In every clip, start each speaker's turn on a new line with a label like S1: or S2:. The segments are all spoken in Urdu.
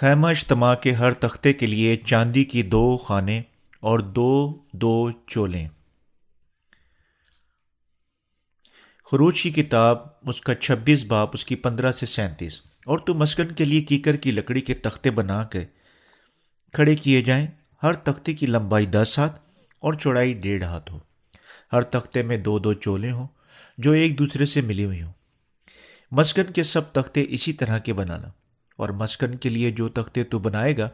S1: خیمہ اجتماع کے ہر تختے کے لیے چاندی کی دو خانے اور دو دو چولیں۔ خروج کی کتاب، اس کا چھبیس باپ، اس کی پندرہ سے سینتیس۔ اور تو مسکن کے لیے کیکر کی لکڑی کے تختے بنا کے کھڑے کیے جائیں۔ ہر تختے کی لمبائی دس ہاتھ اور چوڑائی ڈیڑھ ہاتھ ہو۔ ہر تختے میں دو دو چولے ہوں جو ایک دوسرے سے ملی ہوئی ہوں۔ مسکن کے سب تختے اسی طرح کے بنانا۔ اور مسکن کے لیے جو تختے تو بنائے گا،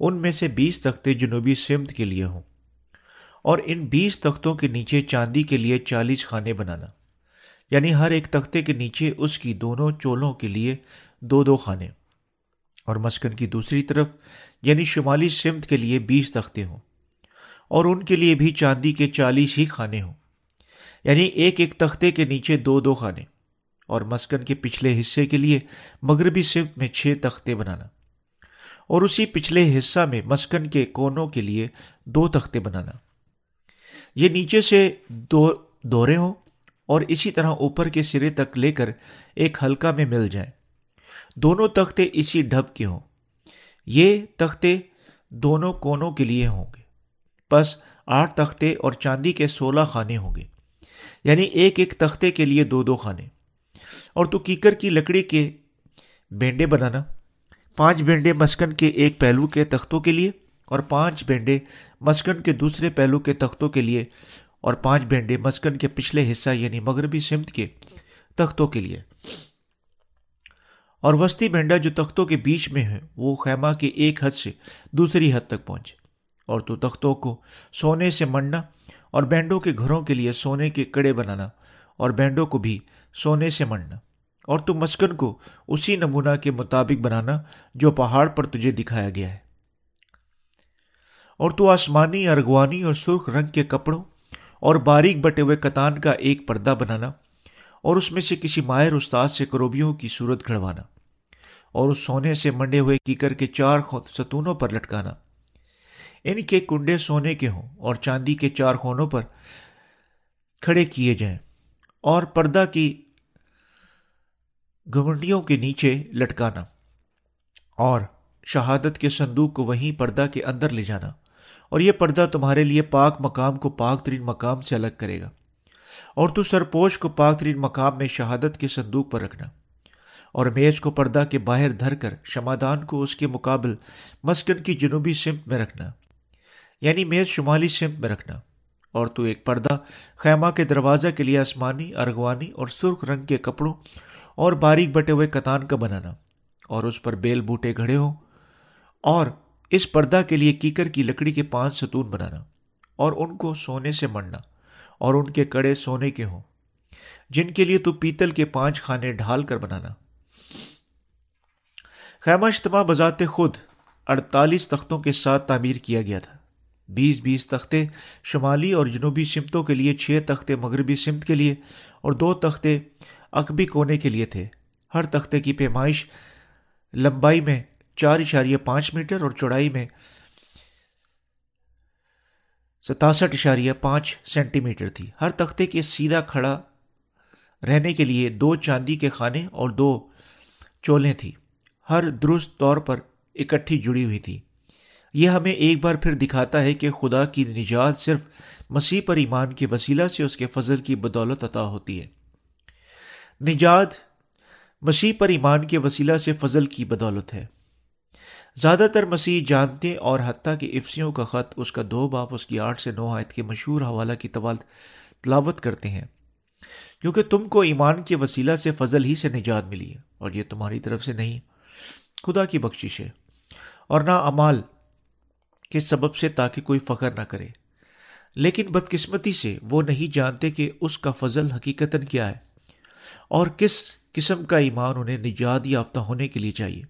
S1: ان میں سے بیس تختے جنوبی سمت کے لیے ہوں۔ اور ان بیس تختوں کے نیچے چاندی کے لیے چالیس خانے بنانا۔ یعنی ہر ایک تختے کے نیچے اس کی دونوں چولوں کے لیے دو دو خانے۔ اور مسکن کی دوسری طرف یعنی شمالی سمت کے لیے بیس تختے ہوں۔ اور ان کے لیے بھی چاندی کے چالیس ہی خانے ہوں۔ یعنی ایک ایک تختے کے نیچے دو دو خانے۔ اور مسکن کے پچھلے حصے کے لیے مغربی سمت میں چھ تختے بنانا اور اسی پچھلے حصہ میں مسکن کے کونوں کے لیے دو تختے بنانا۔ یہ نیچے سے دو دورے ہوں اور اسی طرح اوپر کے سرے تک لے کر ایک ہلکا میں مل جائیں۔ دونوں تختے اسی ڈھب کے ہوں۔ یہ تختے دونوں کونوں کے لیے ہوں گے۔ بس آٹھ تختے اور چاندی کے سولہ خانے ہوں گے۔ یعنی ایک ایک تختے کے لیے دو دو خانے۔ اور تو کیکر کی لکڑی کے بینڈے بنانا، پانچ بینڈے مسکن کے ایک پہلو کے تختوں کے لیے، اور پانچ بینڈے مسکن کے دوسرے پہلو کے تختوں کے لیے، اور پانچ بینڈے مسکن کے پچھلے حصہ یعنی مغربی سمت کے تختوں کے لیے۔ اور وسطی بینڈا جو تختوں کے بیچ میں ہے وہ خیمہ کے ایک حد سے دوسری حد تک پہنچے۔ اور تو تختوں کو سونے سے منڈنا اور بینڈوں کے گھروں کے لیے سونے کے کڑے بنانا، اور بینڈوں کو بھی سونے سے منڈنا۔ اور تو مسکن کو اسی نمونہ کے مطابق بنانا جو پہاڑ پر تجھے دکھایا گیا ہے۔ اور تو آسمانی، ارغوانی اور سرخ رنگ کے کپڑوں اور باریک بٹے ہوئے کتان کا ایک پردہ بنانا اور اس میں سے کسی ماہر استاد سے کروبیوں کی صورت گھڑوانا اور اس سونے سے منڈے ہوئے کیکر کے چار ستونوں پر لٹکانا۔ یعنی ان کے کنڈے سونے کے ہوں اور چاندی کے چار خونوں پر کھڑے کیے جائیں۔ اور پردہ کی گھمنڈیوں کے نیچے لٹکانا اور شہادت کے صندوق کو وہیں پردہ کے اندر لے جانا اور یہ پردہ تمہارے لیے پاک مقام کو پاک ترین مقام سے الگ کرے گا اور تو سرپوش کو پاک ترین مقام میں شہادت کے صندوق پر رکھنا اور میز کو پردہ کے باہر دھر کر شمادان کو اس کے مقابل مسکن کی جنوبی سمت میں رکھنا یعنی میز شمالی سمت میں رکھنا اور تو ایک پردہ خیمہ کے دروازہ کے لیے آسمانی، ارغوانی اور سرخ رنگ کے کپڑوں اور باریک بٹے ہوئے کتان کا بنانا اور اس پر بیل بوٹے گھڑے ہوں اور اس پردہ کے لیے کیکر کی لکڑی کے پانچ ستون بنانا اور ان کو سونے سے مڑنا اور ان کے کڑے سونے کے ہوں جن کے لیے تو پیتل کے پانچ خانے ڈھال کر بنانا خیمہ اجتماع بذات خود اڑتالیس تختوں کے ساتھ تعمیر کیا گیا تھا بیس بیس تختے شمالی اور جنوبی سمتوں کے لیے چھ تختے مغربی سمت کے لیے اور دو تختے اکبی کونے کے لیے تھے۔ ہر تختے کی پیمائش لمبائی میں چار اشاریہ پانچ میٹر اور چوڑائی میں ستاسٹھ اشاریہ پانچ سینٹی میٹر تھی۔ ہر تختے کے سیدھا کھڑا رہنے کے لیے دو چاندی کے خانے اور دو چولیں تھیں۔ ہر درست طور پر اکٹھی جڑی ہوئی تھی۔ یہ ہمیں ایک بار پھر دکھاتا ہے کہ خدا کی نجات صرف مسیح پر ایمان کے وسیلہ سے اس کے فضل کی بدولت عطا ہوتی ہے۔ نجات مسیح پر ایمان کے وسیلہ سے فضل کی بدولت ہے۔ زیادہ تر مسیح جانتے اور حتیٰ کہ افسیوں کا خط اس کا دو باپ اس کی آٹھ سے نو آیت کے مشہور حوالہ کی تلاوت کرتے ہیں۔ کیونکہ تم کو ایمان کے وسیلہ سے فضل ہی سے نجات ملی ہے اور یہ تمہاری طرف سے نہیں۔ خدا کی بخشش ہے۔ اور نہ امال کے سبب سے تاکہ کوئی فخر نہ کرے۔ لیکن بدقسمتی سے وہ نہیں جانتے کہ اس کا فضل حقیقت کیا ہے۔ اور کس قسم کا ایمان انہیں نجات یافتہ ہونے کے لیے چاہیے؟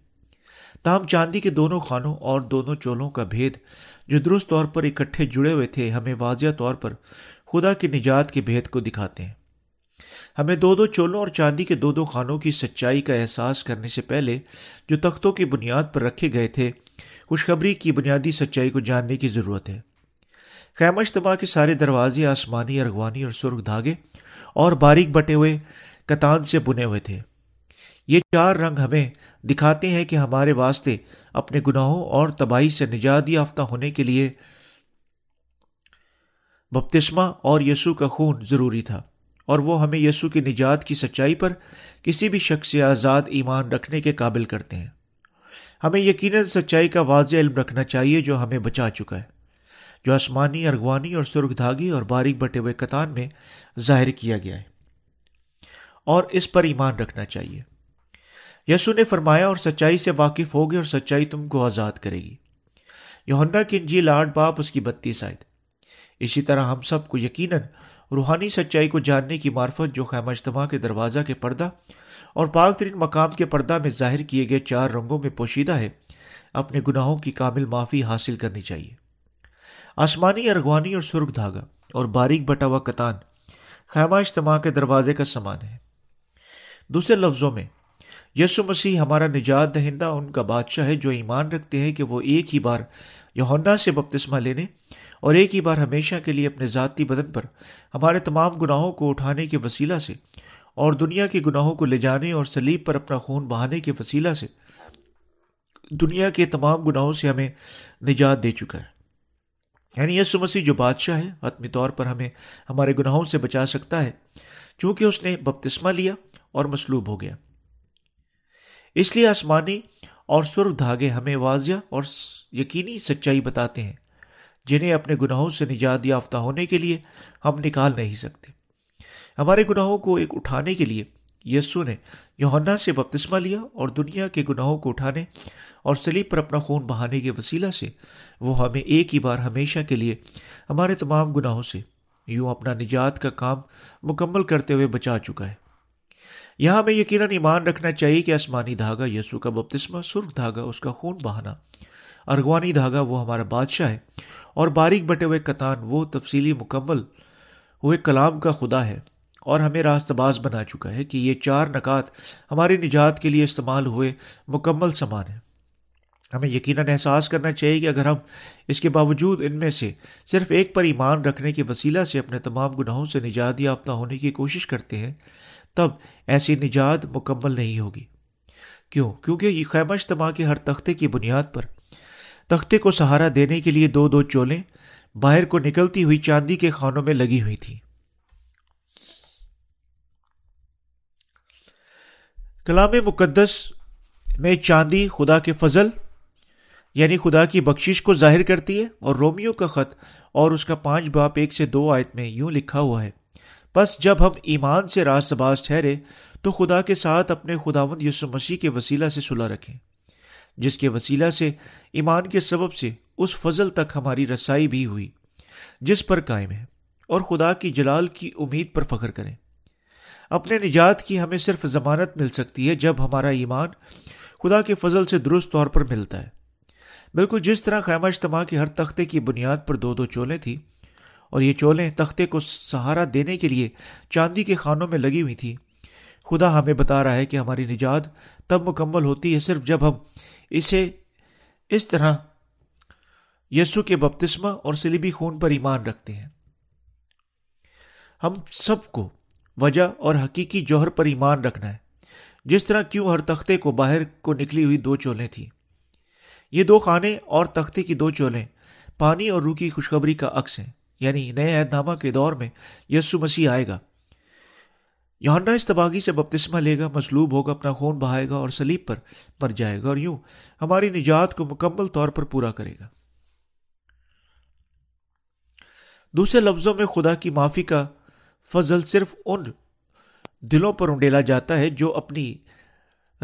S1: تاہم، چاندی کے دونوں خانوں اور دونوں چولوں کا بھید جو درست طور پر اکٹھے جڑے ہوئے تھے، ہمیں واضح طور پر خدا کی نجات کے بھید کو دکھاتے ہیں۔ ہمیں دو دو چولوں اور چاندی کے دو دو خانوں کی سچائی کا احساس کرنے سے پہلے جو تختوں کی بنیاد پر رکھے گئے تھے، خوشخبری کی بنیادی سچائی کو جاننے کی ضرورت ہے۔ خیمہ اجتماع کے سارے دروازے آسمانی، ارغوانی اور سرخ دھاگے اور باریک بٹے ہوئے کتان سے بنے ہوئے تھے۔ یہ چار رنگ ہمیں دکھاتے ہیں کہ ہمارے واسطے اپنے گناہوں اور تباہی سے نجات یافتہ ہونے کے لیے بپتسمہ اور یسو کا خون ضروری تھا، اور وہ ہمیں یسو کی نجات کی سچائی پر کسی بھی شخص سے آزاد ایمان رکھنے کے قابل کرتے ہیں۔ ہمیں یقیناً سچائی کا واضح علم رکھنا چاہیے جو ہمیں بچا چکا ہے، جو آسمانی، ارغوانی اور سرخ دھاگی اور باریک بٹے ہوئے کتان میں ظاہر کیا گیا ہے۔ اور اس پر ایمان رکھنا چاہیے۔ یسو نے فرمایا، اور سچائی سے واقف ہوگی اور سچائی تم کو آزاد کرے گی۔ یوہنا کی انجیل آٹھ باپ، اس کی بتیس آئے اسی طرح ہم سب کو یقیناً روحانی سچائی کو جاننے کی معرفت جو خیمہ اجتماع کے دروازہ کے پردہ اور پاک ترین مقام کے پردہ میں ظاہر کیے گئے چار رنگوں میں پوشیدہ ہے، اپنے گناہوں کی کامل معافی حاصل کرنی چاہیے۔ آسمانی، ارغوانی اور سرخ دھاگا اور باریک بٹا ہوا کتان خیمہ اجتماع کے دروازے کا سامان ہے۔ دوسرے لفظوں میں یسو مسیح ہمارا نجات دہندہ ان کا بادشاہ ہے جو ایمان رکھتے ہیں کہ وہ ایک ہی بار یونا سے بپتسمہ لینے اور ایک ہی بار ہمیشہ کے لیے اپنے ذاتی بدن پر ہمارے تمام گناہوں کو اٹھانے کے وسیلہ سے اور دنیا کے گناہوں کو لے جانے اور سلیب پر اپنا خون بہانے کے وسیلہ سے دنیا کے تمام گناہوں سے ہمیں نجات دے چکا ہے۔ یعنی یسو مسیح جو بادشاہ ہے، حتمی طور پر ہمیں ہمارے گناہوں سے بچا سکتا ہے، چونکہ اس نے بپتسمہ لیا اور مصلوب ہو گیا۔ اس لیے آسمانی اور سرخ دھاگے ہمیں واضح اور یقینی سچائی بتاتے ہیں، جنہیں اپنے گناہوں سے نجات یافتہ ہونے کے لیے ہم نکال نہیں سکتے۔ ہمارے گناہوں کو ایک اٹھانے کے لیے یسو نے یوہنا سے بپتسمہ لیا اور دنیا کے گناہوں کو اٹھانے اور سلیب پر اپنا خون بہانے کے وسیلہ سے وہ ہمیں ایک ہی بار ہمیشہ کے لیے ہمارے تمام گناہوں سے یوں اپنا نجات کا کام مکمل کرتے ہوئے بچا چکا ہے۔ یہاں ہمیں یقیناً ایمان رکھنا چاہیے کہ آسمانی دھاگا یسو کا بپتسمہ، سرخ دھاگا اس کا خون بہانا۔ ارغوانی دھاگا وہ ہمارا بادشاہ ہے۔ اور باریک بٹے ہوئے کتان، وہ تفصیلی مکمل ہوئے کلام کا خدا ہے۔ اور ہمیں راست باز بنا چکا ہے کہ یہ چار نکات ہماری نجات کے لیے استعمال ہوئے مکمل سامان ہیں۔ ہمیں یقیناً احساس کرنا چاہیے کہ اگر ہم اس کے باوجود ان میں سے صرف ایک پر ایمان رکھنے کے وسیلہ سے اپنے تمام گناہوں سے نجات یافتہ ہونے کی کوشش کرتے ہیں، تب ایسی نجات مکمل نہیں ہوگی۔ کیوں؟ کیونکہ یہ خیمہ اجتماع کے ہر تختے کی بنیاد پر، تختے کو سہارا دینے کے لیے دو دو چولیں باہر کو نکلتی ہوئی چاندی کے خانوں میں لگی ہوئی تھی کلام مقدس میں چاندی، خدا کے فضل یعنی خدا کی بخشش کو ظاہر کرتی ہے اور رومیو کا خط اور اس کا پانچ باپ ایک سے دو آیت میں یوں لکھا ہوا ہے۔ بس جب ہم ایمان سے راست باز ٹھہرے تو خدا کے ساتھ اپنے خداوند یسو مسیح کے وسیلہ سے صلح رکھیں۔ جس کے وسیلہ سے ایمان کے سبب سے اس فضل تک ہماری رسائی بھی ہوئی، جس پر قائم ہے اور خدا کی جلال کی امید پر فخر کریں۔ اپنے نجات کی ہمیں صرف ضمانت مل سکتی ہے جب ہمارا ایمان خدا کے فضل سے درست طور پر ملتا ہے۔ بالکل جس طرح خیمہ اجتماع کی ہر تختے کی بنیاد پر دو دو چولیں تھیں اور یہ چولیں تختے کو سہارا دینے کے لیے چاندی کے خانوں میں لگی ہوئی تھیں۔ خدا ہمیں بتا رہا ہے کہ ہماری نجات تب مکمل ہوتی ہے صرف جب ہم اسے اس طرح یسو کے بپتسمہ اور سلیبی خون پر ایمان رکھتے ہیں۔ ہم سب کو وجہ اور حقیقی جوہر پر ایمان رکھنا ہے۔ جس طرح کیوں ہر تختے کو باہر کو نکلی ہوئی دو چولیں تھیں۔ یہ دو خانے اور تختے کی دو چولیں، پانی اور روح کی خوشخبری کا عکس ہیں۔ یعنی نئے عہد نامہ کے دور میں یسو مسیح آئے گا۔ یونا استباغی سے بپتسمہ لے گا، مصلوب ہوگا، اپنا خون بہائے گا اور سلیب پر مر جائے گا۔ اور یوں ہماری نجات کو مکمل طور پر پورا کرے گا۔ دوسرے لفظوں میں خدا کی معافی کا فضل صرف ان دلوں پر انڈیلا جاتا ہے جو اپنی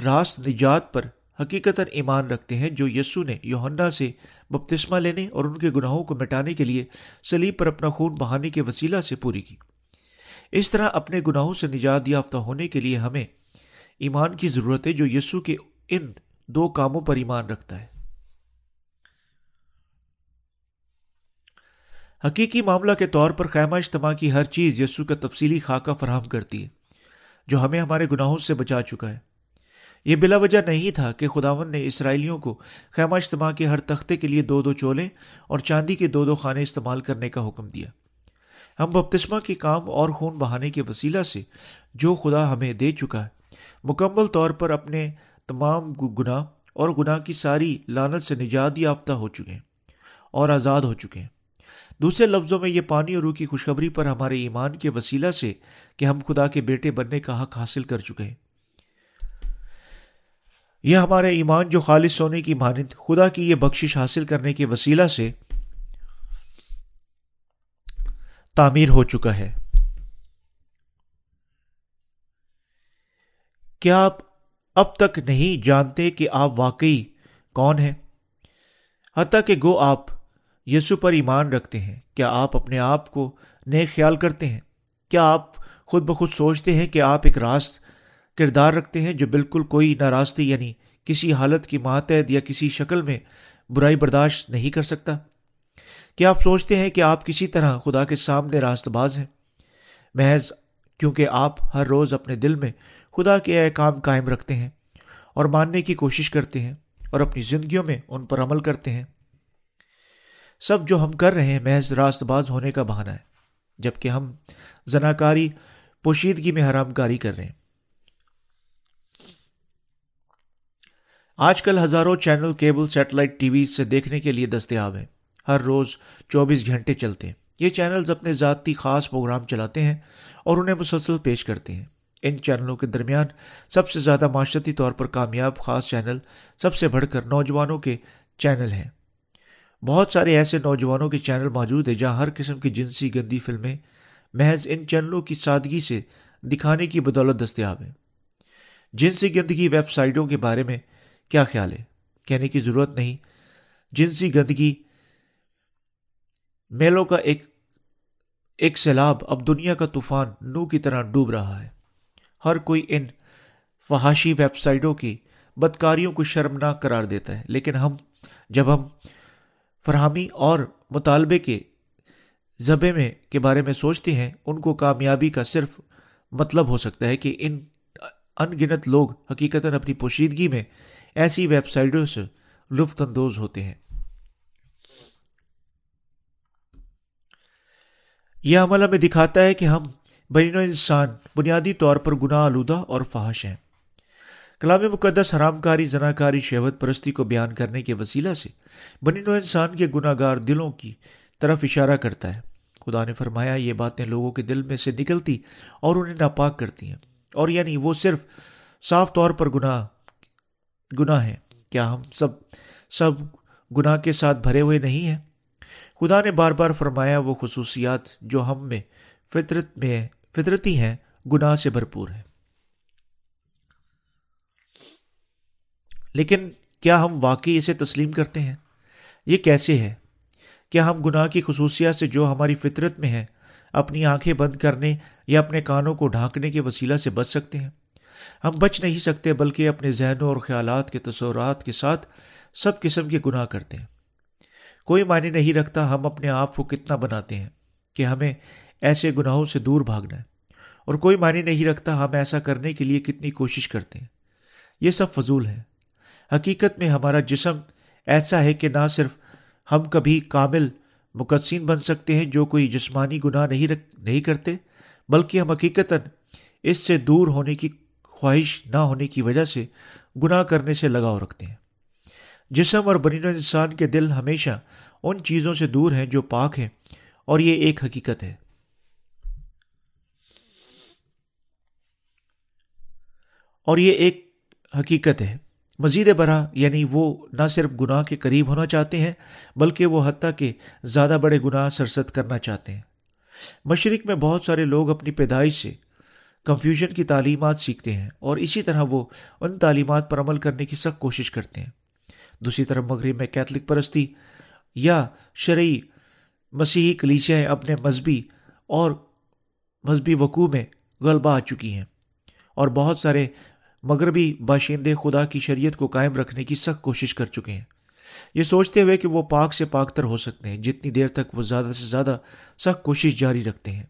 S1: راست نجات پر حقیقت ایمان رکھتے ہیں جو یسو نے یوہنا سے بپتسمہ لینے اور ان کے گناہوں کو مٹانے کے لیے سلیب پر اپنا خون بہانے کے وسیلہ سے پوری کی۔ اس طرح اپنے گناہوں سے نجات یافتہ ہونے کے لیے ہمیں ایمان کی ضرورت ہے جو یسو کے ان دو کاموں پر ایمان رکھتا ہے۔ حقیقی معاملہ کے طور پر خیمہ اجتماع کی ہر چیز یسو کا تفصیلی خاکہ فراہم کرتی ہے، جو ہمیں ہمارے گناہوں سے بچا چکا ہے۔ یہ بلا وجہ نہیں تھا کہ خداون نے اسرائیلیوں کو خیمہ اجتماع کے ہر تختے کے لیے دو دو چولے اور چاندی کے دو دو خانے استعمال کرنے کا حکم دیا۔ ہم بپتسمہ کے کام اور خون بہانے کے وسیلہ سے جو خدا ہمیں دے چکا ہے، مکمل طور پر اپنے تمام گناہ اور گناہ کی ساری لانت سے نجات یافتہ ہو چکے ہیں اور آزاد ہو چکے ہیں۔ دوسرے لفظوں میں یہ پانی اور روح کی خوشخبری پر ہمارے ایمان کے وسیلہ سے کہ ہم خدا کے بیٹے بننے کا حق حاصل کر چکے ہیں۔ یہ ہمارے ایمان جو خالص سونے کی مانند خدا کی یہ بخشش حاصل کرنے کے وسیلہ سے تعمیر ہو چکا ہے۔ کیا آپ اب تک نہیں جانتے کہ آپ واقعی کون ہیں؟ حتیٰ کہ گو آپ یسو پر ایمان رکھتے ہیں۔ کیا آپ اپنے آپ کو نئے خیال کرتے ہیں؟ کیا آپ خود بخود سوچتے ہیں کہ آپ ایک راست کردار رکھتے ہیں جو بالکل کوئی ناراستی یعنی کسی حالت کی ماتحت یا کسی شکل میں برائی برداشت نہیں کر سکتا۔ کیا آپ سوچتے ہیں کہ آپ کسی طرح خدا کے سامنے راست باز ہیں؟ محض کیونکہ آپ ہر روز اپنے دل میں خدا کے احکام قائم رکھتے ہیں اور ماننے کی کوشش کرتے ہیں اور اپنی زندگیوں میں ان پر عمل کرتے ہیں۔ سب جو ہم کر رہے ہیں محض راست باز ہونے کا بہانہ ہے جبکہ ہم زناکاری، پوشیدگی میں حرام کاری کر رہے ہیں۔ آج کل ہزاروں channel cable satellite T V سے دیکھنے کے لیے دستیاب ہیں۔ ہر روز چوبیس گھنٹے چلتے ہیں۔ یہ چینلز اپنے ذاتی خاص پروگرام چلاتے ہیں اور انہیں مسلسل پیش کرتے ہیں۔ ان چینلوں کے درمیان سب سے زیادہ معاشرتی طور پر کامیاب خاص چینل سب سے بڑھ کر نوجوانوں کے چینل ہیں۔ بہت سارے ایسے نوجوانوں کے چینل موجود ہیں جہاں ہر قسم کی جنسی گندی فلمیں محض ان چینلوں کی سادگی سے دکھانے کی بدولت دستیاب ہیں۔ جنسی گندگی ویب سائٹوں کے بارے میں کیا خیال ہے؟ کہنے کی ضرورت نہیں۔ جنسی گندگی۔ میلوں کا ایک ایک سیلاب اب دنیا کا طوفان نو کی طرح ڈوب رہا ہے۔ ہر کوئی ان فحاشی ویب سائٹوں کی بدکاریوں کو شرمناک قرار دیتا ہے۔ لیکن ہم، جب ہم فراہمی اور مطالبے کے ذبے میں، کے بارے میں سوچتے ہیں، ان کو کامیابی کا صرف مطلب ہو سکتا ہے کہ ان ان گنت لوگ حقیقت اپنی پوشیدگی میں ایسی ویب سائٹوں سے لطف اندوز ہوتے ہیں۔ یہ عمل ہمیں دکھاتا ہے کہ ہم بین انسان، بنیادی طور پر گناہ آلودہ اور فحش ہیں۔ کلام مقدس حرام کاری زنا کاری شہوت پرستی کو بیان کرنے کے وسیلہ سے بنی نو انسان کے گناہ گار دلوں کی طرف اشارہ کرتا ہے۔ خدا نے فرمایا، یہ باتیں لوگوں کے دل میں سے نکلتی اور انہیں ناپاک کرتی ہیں۔ اور یعنی وہ صرف صاف طور پر گناہ گناہ ہیں۔ کیا ہم سب سب گناہ کے ساتھ بھرے ہوئے نہیں ہیں؟ خدا نے بار بار فرمایا، وہ خصوصیات جو ہم میں فطرت میں فطرتی ہیں، گناہ سے بھرپور ہے لیکن کیا ہم واقعی اسے تسلیم کرتے ہیں؟ یہ کیسے ہے؟ کیا ہم گناہ کی خصوصیات سے جو ہماری فطرت میں ہے اپنی آنکھیں بند کرنے یا اپنے کانوں کو ڈھانکنے کے وسیلہ سے بچ سکتے ہیں؟ ہم بچ نہیں سکتے بلکہ اپنے ذہنوں اور خیالات کے تصورات کے ساتھ سب قسم کے گناہ کرتے ہیں۔ کوئی معنی نہیں رکھتا ہم اپنے آپ کو کتنا بناتے ہیں کہ ہمیں ایسے گناہوں سے دور بھاگنا ہے۔ اور کوئی معنی نہیں رکھتا ہم ایسا کرنے کے لیے کتنی کوشش کرتے ہیں۔ یہ سب فضول ہے حقیقت میں ہمارا جسم ایسا ہے کہ نہ صرف ہم کبھی کامل مقدسین بن سکتے ہیں جو کوئی جسمانی گناہ نہیں رکھ نہیں کرتے، بلکہ ہم حقیقتاً اس سے دور ہونے کی خواہش نہ ہونے کی وجہ سے گناہ کرنے سے لگاؤ رکھتے ہیں۔ جسم اور بنین انسان کے دل ہمیشہ ان چیزوں سے دور ہیں جو پاک ہیں اور یہ ایک حقیقت ہے۔ اور یہ ایک حقیقت ہے۔ مزید برآں یعنی وہ نہ صرف گناہ کے قریب ہونا چاہتے ہیں، بلکہ وہ حتیٰ کہ زیادہ بڑے گناہ سرست کرنا چاہتے ہیں۔ مشرق میں بہت سارے لوگ اپنی پیدائش سے کنفیوژن کی تعلیمات سیکھتے ہیں اور اسی طرح وہ ان تعلیمات پر عمل کرنے کی سخت کوشش کرتے ہیں۔ دوسری طرف مغرب میں کیتھلک پرستی یا شرعی مسیحی کلیچیں اپنے مذہبی اور مذہبی وقوع میں غلبہ آ چکی ہیں اور بہت سارے مغربی باشندے خدا کی شریعت کو قائم رکھنے کی سخت کوشش کر چکے ہیں۔ یہ سوچتے ہوئے کہ وہ پاک سے پاک تر ہو سکتے ہیں، جتنی دیر تک وہ زیادہ سے زیادہ سخت کوشش جاری رکھتے ہیں۔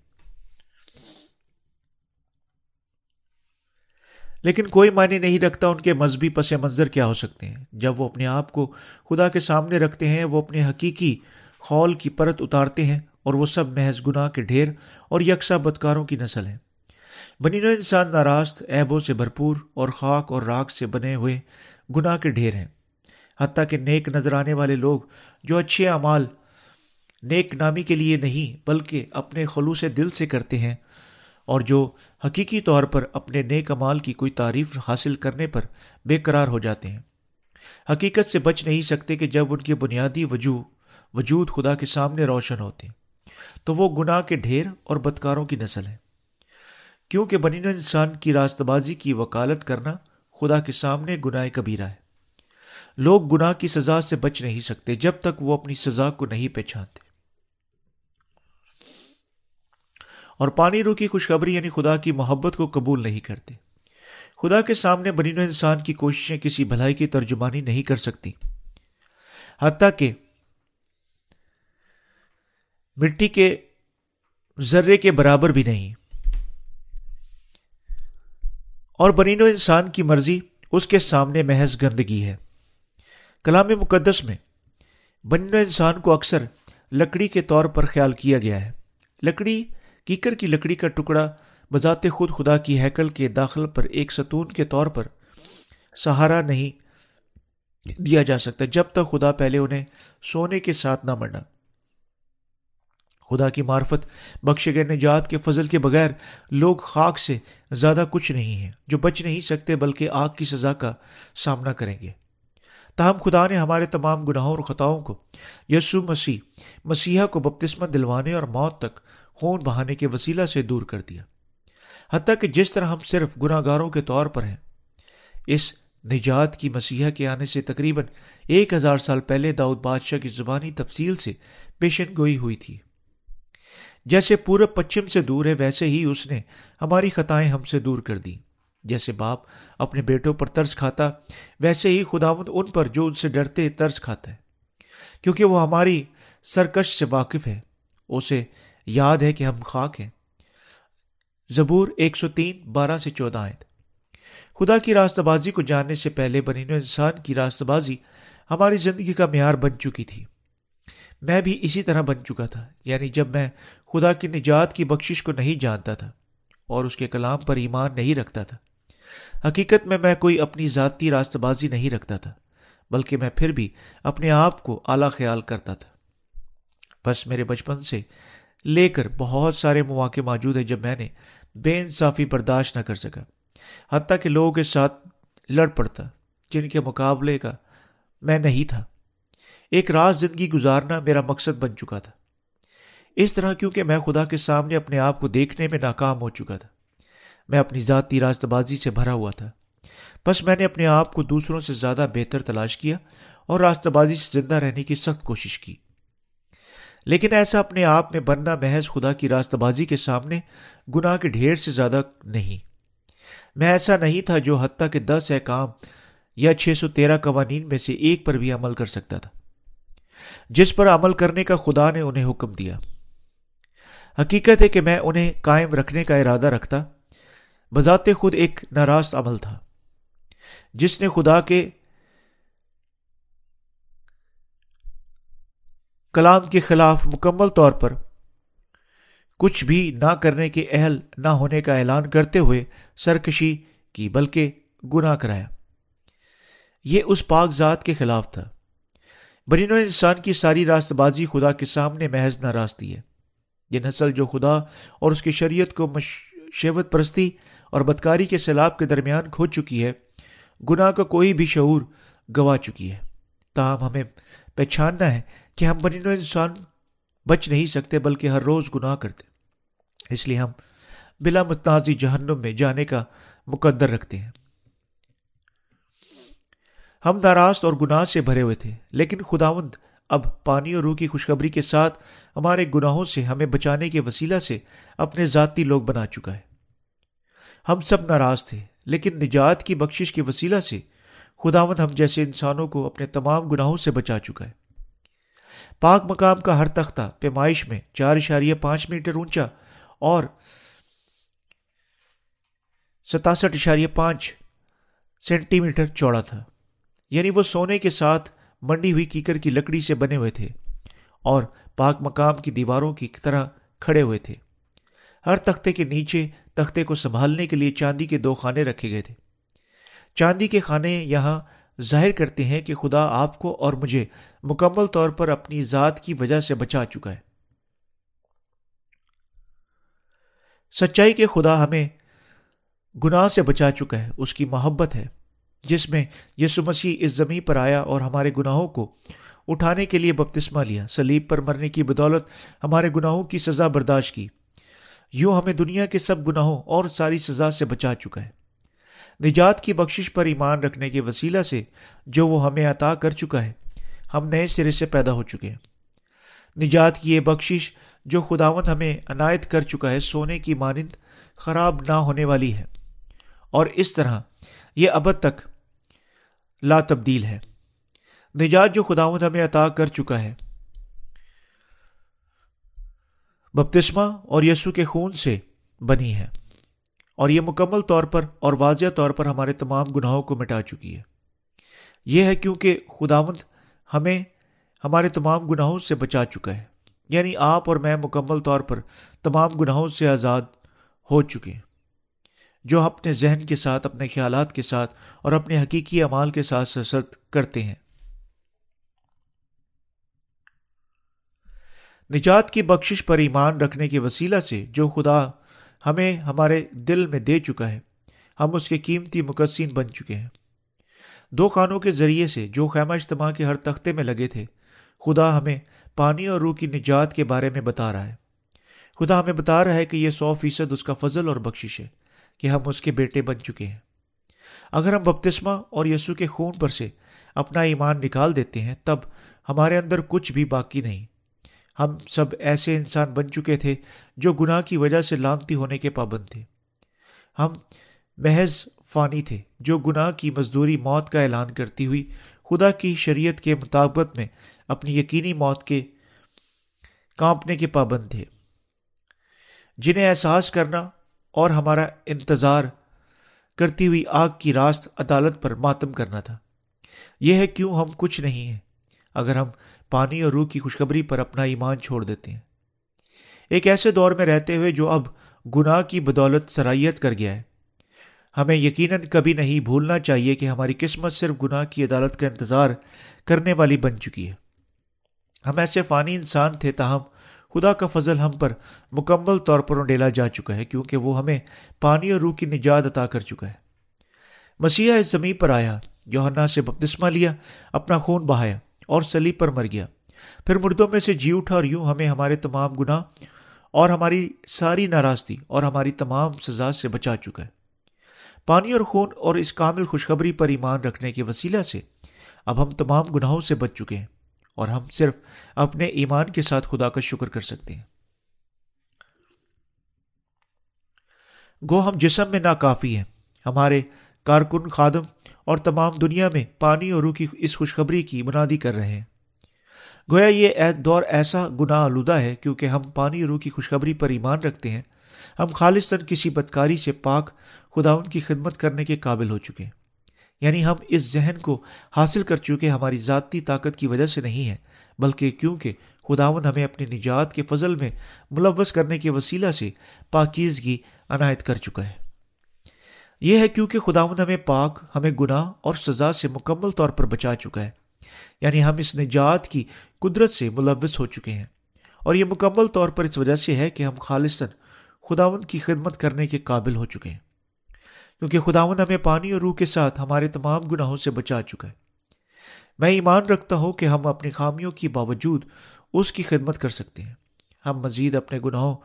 S1: لیکن کوئی معنی نہیں رکھتا ان کے مذہبی پس منظر کیا ہو سکتے ہیں۔ جب وہ اپنے آپ کو خدا کے سامنے رکھتے ہیں، وہ اپنے حقیقی خول کی پرت اتارتے ہیں اور وہ سب محض گناہ کے ڈھیر اور یکساں بدکاروں کی نسل ہیں۔ بنی نو انسان ناراست عیبوں سے بھرپور اور خاک اور راک سے بنے ہوئے گناہ کے ڈھیر ہیں۔ حتیٰ کہ نیک نظر آنے والے لوگ جو اچھے اعمال نیک نامی کے لیے نہیں، بلکہ اپنے خلوص دل سے کرتے ہیں اور جو حقیقی طور پر اپنے نیک امال کی کوئی تعریف حاصل کرنے پر بے قرار ہو جاتے ہیں۔ حقیقت سے بچ نہیں سکتے کہ جب ان کے بنیادی وجود وجود خدا کے سامنے روشن ہوتے ہیں، تو وہ گناہ کے ڈھیر اور بدکاروں کی نسل ہے کیونکہ بنین انسان کی راست بازی کی وکالت کرنا خدا کے سامنے گناہ کبیرہ ہے۔ لوگ گناہ کی سزا سے بچ نہیں سکتے جب تک وہ اپنی سزا کو نہیں پہچانتے۔ اور پانی رو کی خوشخبری یعنی خدا کی محبت کو قبول نہیں کرتے۔ خدا کے سامنے بنین و انسان کی کوششیں کسی بھلائی کی ترجمانی نہیں کر سکتی۔ حتیٰ کہ مٹی کے ذرے کے برابر بھی نہیں۔ اور بنین و انسان کی مرضی اس کے سامنے محض گندگی ہے۔ کلام مقدس میں بنین و انسان کو اکثر لکڑی کے طور پر خیال کیا گیا ہے۔ لکڑی کیکر کی لکڑی کا ٹکڑا بذات خود خدا کی ہیکل کے داخل پر ایک ستون کے طور پر سہارا نہیں دیا جا سکتا جب تک خدا پہلے انہیں سونے کے ساتھ نہ مرنا خدا کی معرفت بخش گئے نجات کے فضل کے بغیر لوگ خاک سے زیادہ کچھ نہیں ہیں جو بچ نہیں سکتے بلکہ آگ کی سزا کا سامنا کریں گے۔ تاہم خدا نے ہمارے تمام گناہوں اور خطاؤں کو یسو مسیح، مسیحا کو بپتسمت دلوانے اور موت تک خون بہانے کے وسیلہ سے دور کر دیا۔ حتیٰ کہ جس طرح ہم صرف گناہ گاروں کے طور پر ہیں، اس نجات کی مسیحا کے آنے سے تقریباً ایک ہزار سال پہلے داؤد بادشاہ کی زبانی تفصیل سے پیشن گوئی ہوئی تھی۔ جیسے پورب پچھم سے دور ہے، ویسے ہی اس نے ہماری خطائیں ہم سے دور کر دی جیسے باپ اپنے بیٹوں پر طرز کھاتا، ویسے ہی خداوند ان پر جو ان سے ڈرتے طرز کھاتا ہے۔ کیونکہ وہ ہماری سرکش سے واقف ہے، اسے یاد ہے کہ ہم خاک ہیں۔ زبور ایک سو تین، بارہ سے چودہ آئند خدا کی راستہ بازی کو جاننے سے پہلے بنین و انسان کی راستہ بازی ہماری زندگی کا معیار بن چکی تھی۔ میں بھی اسی طرح بن چکا تھا یعنی جب میں خدا کی نجات کی بخشش کو نہیں جانتا تھا اور اس کے کلام پر ایمان نہیں رکھتا تھا۔ حقیقت میں میں کوئی اپنی ذاتی راستہ بازی نہیں رکھتا تھا، بلکہ میں پھر بھی اپنے آپ کو اعلیٰ خیال کرتا تھا۔ بس میرے بچپن سے لے کر بہت سارے مواقع موجود ہیں جب میں نے بے انصافی برداشت نہ کر سکا۔ حتیٰ کہ لوگوں کے ساتھ لڑ پڑتا، جن کے مقابلے کا میں نہیں تھا۔ ایک راز زندگی گزارنا میرا مقصد بن چکا تھا۔ اس طرح کیونکہ میں خدا کے سامنے اپنے آپ کو دیکھنے میں ناکام ہو چکا تھا، میں اپنی ذاتی راست بازی سے بھرا ہوا تھا۔ بس میں نے اپنے آپ کو دوسروں سے زیادہ بہتر تلاش کیا اور راستہ بازی سے زندہ رہنے کی سخت کوشش کی۔ لیکن ایسا اپنے آپ میں بننا محض خدا کی راستہ بازی کے سامنے گناہ کے ڈھیر سے زیادہ نہیں۔ میں ایسا نہیں تھا جو حتیٰ کہ دس احکام یا چھ سو تیرہ قوانین میں سے ایک پر بھی عمل کر سکتا تھا۔ جس پر عمل کرنے کا خدا نے انہیں حکم دیا۔ حقیقت ہے کہ میں انہیں قائم رکھنے کا ارادہ رکھتا، بذات خود ایک ناراض عمل تھا، جس نے خدا کے کلام کے خلاف مکمل طور پر کچھ بھی نہ کرنے کے اہل نہ ہونے کا اعلان کرتے ہوئے سرکشی کی بلکہ گناہ کرایا۔ یہ اس پاک ذات کے خلاف تھا۔ برین و انسان کی ساری راست بازی خدا کے سامنے محض نہ راستی ہے۔ یہ نسل جو خدا اور اس کی شریعت کو شیوت پرستی اور بدکاری کے سیلاب کے درمیان کھو چکی ہے، گناہ کا کوئی بھی شعور گوا چکی ہے۔ تاہم ہمیں پہچاننا ہے کہ ہم بنین انسان بچ نہیں سکتے بلکہ ہر روز گناہ کرتے اس لیے ہم بلا متنازی جہنم میں جانے کا مقدر رکھتے ہیں۔ ہم ناراض اور گناہ سے بھرے ہوئے تھے، لیکن خداوند اب پانی اور روح کی خوشخبری کے ساتھ ہمارے گناہوں سے، ہمیں بچانے کے وسیلہ سے اپنے ذاتی لوگ بنا چکا ہے۔ ہم سب ناراض تھے، لیکن نجات کی بخشش کے وسیلہ سے خداوند ہم جیسے انسانوں کو اپنے تمام گناہوں سے بچا چکا ہے۔ پاک مقام کا ہر تختہ پیمائش میں چار اشاریہ پانچ میٹر اونچا اور ستاسٹھ اشاریہ پانچ سینٹی میٹر چوڑا تھا۔ یعنی وہ سونے کے ساتھ منڈی ہوئی کیکر کی لکڑی سے بنے ہوئے تھے اور پاک مقام کی دیواروں کی طرح کھڑے ہوئے تھے۔ ہر تختے کے نیچے تختے کو سنبھالنے کے لیے چاندی کے دو خانے رکھے گئے تھے۔ چاندی کے خانے یہاں ظاہر کرتے ہیں کہ خدا آپ کو اور مجھے مکمل طور پر اپنی ذات کی وجہ سے بچا چکا ہے۔ سچائی کے خدا ہمیں گناہ سے بچا چکا ہے، اس کی محبت ہے، جس میں یسو مسیح اس زمین پر آیا اور ہمارے گناہوں کو اٹھانے کے لیے بپتسمہ لیا۔ سلیب پر مرنے کی بدولت ہمارے گناہوں کی سزا برداشت کی۔ یوں ہمیں دنیا کے سب گناہوں اور ساری سزا سے بچا چکا ہے۔ نجات کی بخشش پر ایمان رکھنے کے وسیلہ سے جو وہ ہمیں عطا کر چکا ہے، ہم نئے سرے سے پیدا ہو چکے ہیں۔ نجات کی یہ بخشش جو خداون ہمیں عنایت کر چکا ہے سونے کی مانند خراب نہ ہونے والی ہے۔ اور اس طرح یہ ابد تک لا تبدیل ہے۔ نجات جو خداون ہمیں عطا کر چکا ہے۔ بپتسمہ اور یسو کے خون سے بنی ہے۔ اور یہ مکمل طور پر اور واضح طور پر ہمارے تمام گناہوں کو مٹا چکی ہے۔ یہ ہے کیونکہ خداوند ہمیں ہمارے تمام گناہوں سے بچا چکا ہے۔ یعنی آپ اور میں مکمل طور پر تمام گناہوں سے آزاد ہو چکے ہیں۔ جو اپنے ذہن کے ساتھ، اپنے خیالات کے ساتھ اور اپنے حقیقی اعمال کے ساتھ سرسرد کرتے ہیں۔ نجات کی بخشش پر ایمان رکھنے کے وسیلہ سے جو خدا ہمیں ہمارے دل میں دے چکا ہے۔ ہم اس کے قیمتی مقصین بن چکے ہیں۔ دو خانوں کے ذریعے سے جو خیمہ اجتماع کے ہر تختے میں لگے تھے، خدا ہمیں پانی اور روح کی نجات کے بارے میں بتا رہا ہے۔ خدا ہمیں بتا رہا ہے کہ یہ سو فیصد اس کا فضل اور بخشش ہے کہ ہم اس کے بیٹے بن چکے ہیں۔ اگر ہم بپتسمہ اور یسو کے خون پر سے اپنا ایمان نکال دیتے ہیں، تب ہمارے اندر کچھ بھی باقی نہیں۔ ہم سب ایسے انسان بن چکے تھے جو گناہ کی وجہ سے لانتی ہونے کے پابند تھے۔ ہم محض فانی تھے جو گناہ کی مزدوری موت کا اعلان کرتی ہوئی خدا کی شریعت کے مطابقت میں اپنی یقینی موت کے کانپنے کے پابند تھے۔ جنہیں احساس کرنا اور ہمارا انتظار کرتی ہوئی آگ کی راست عدالت پر ماتم کرنا تھا۔ یہ ہے کیوں ہم کچھ نہیں ہیں؟ اگر ہم پانی اور روح کی خوشخبری پر اپنا ایمان چھوڑ دیتے ہیں۔ ایک ایسے دور میں رہتے ہوئے جو اب گناہ کی بدولت سرائیت کر گیا ہے۔ ہمیں یقیناً کبھی نہیں بھولنا چاہیے کہ ہماری قسمت صرف گناہ کی عدالت کا انتظار کرنے والی بن چکی ہے۔ ہم ایسے فانی انسان تھے تاہم، خدا کا فضل ہم پر مکمل طور پر ڈیلا جا چکا ہے کیونکہ وہ ہمیں پانی اور روح کی نجات عطا کر چکا ہے۔ مسیحا اس زمین پر آیا یوہنا سے بپتسمہ لیا، اپنا خون بہایا۔ اور سلیب پر مر گیا۔ پھر مردوں میں سے جی اٹھا اور یوں ہمیں ہمارے تمام گناہ اور ہماری ساری ناراضگی اور ہماری تمام سزا سے بچا چکا ہے۔ پانی اور خون اور اس کامل خوشخبری پر ایمان رکھنے کے وسیلہ سے اب ہم تمام گناہوں سے بچ چکے ہیں اور ہم صرف اپنے ایمان کے ساتھ خدا کا شکر کر سکتے ہیں۔ گو ہم جسم میں ناکافی ہیں۔ ہمارے کارکن خادم اور تمام دنیا میں پانی اور روح کی اس خوشخبری کی بنادی کر رہے ہیں۔ گویا یہ دور ایسا گناہ آلودہ ہے کیونکہ ہم پانی اور روح کی خوشخبری پر ایمان رکھتے ہیں۔ ہم خالصاً کسی بدکاری سے پاک خدا ان کی خدمت کرنے کے قابل ہو چکے ہیں۔ یعنی ہم اس ذہن کو حاصل کر چکے ہماری ذاتی طاقت کی وجہ سے نہیں ہے، بلکہ کیونکہ خداون ہمیں اپنی نجات کے فضل میں ملوث کرنے کے وسیلہ سے پاکیزگی عنایت کر چکا ہے۔ یہ ہے کیونکہ خداون ہمیں پاک، ہمیں گناہ اور سزا سے مکمل طور پر بچا چکا ہے۔ یعنی ہم اس نجات کی قدرت سے ملوث ہو چکے ہیں۔ اور یہ مکمل طور پر اس وجہ سے ہے کہ ہم خالصاً خداون کی خدمت کرنے کے قابل ہو چکے ہیں۔ کیونکہ خداون ہمیں پانی اور روح کے ساتھ ہمارے تمام گناہوں سے بچا چکا ہے۔ میں ایمان رکھتا ہوں کہ ہم اپنی خامیوں کی باوجود اس کی خدمت کر سکتے ہیں۔ ہم مزید اپنے گناہوں،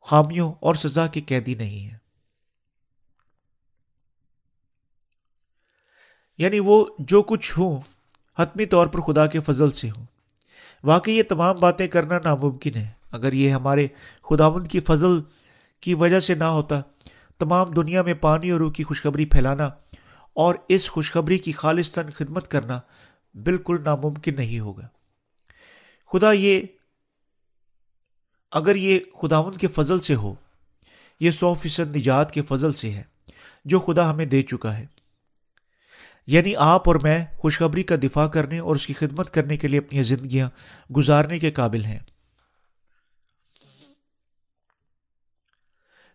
S1: خامیوں اور سزا کے قیدی نہیں ہیں۔ یعنی وہ جو کچھ ہوں، حتمی طور پر خدا کے فضل سے ہوں۔ واقعی یہ تمام باتیں کرنا ناممکن ہے۔ اگر یہ ہمارے خداون کی فضل کی وجہ سے نہ ہوتا، تمام دنیا میں پانی اور روح کی خوشخبری پھیلانا اور اس خوشخبری کی خالصتاً خدمت کرنا بالکل ناممکن نہیں ہوگا۔ خدا یہ، اگر یہ خداون کے فضل سے ہو، یہ سو فیصد نجات کے فضل سے ہے، جو خدا ہمیں دے چکا ہے۔ یعنی آپ اور میں خوشخبری کا دفاع کرنے اور اس کی خدمت کرنے کے لیے اپنی زندگیاں گزارنے کے قابل ہیں۔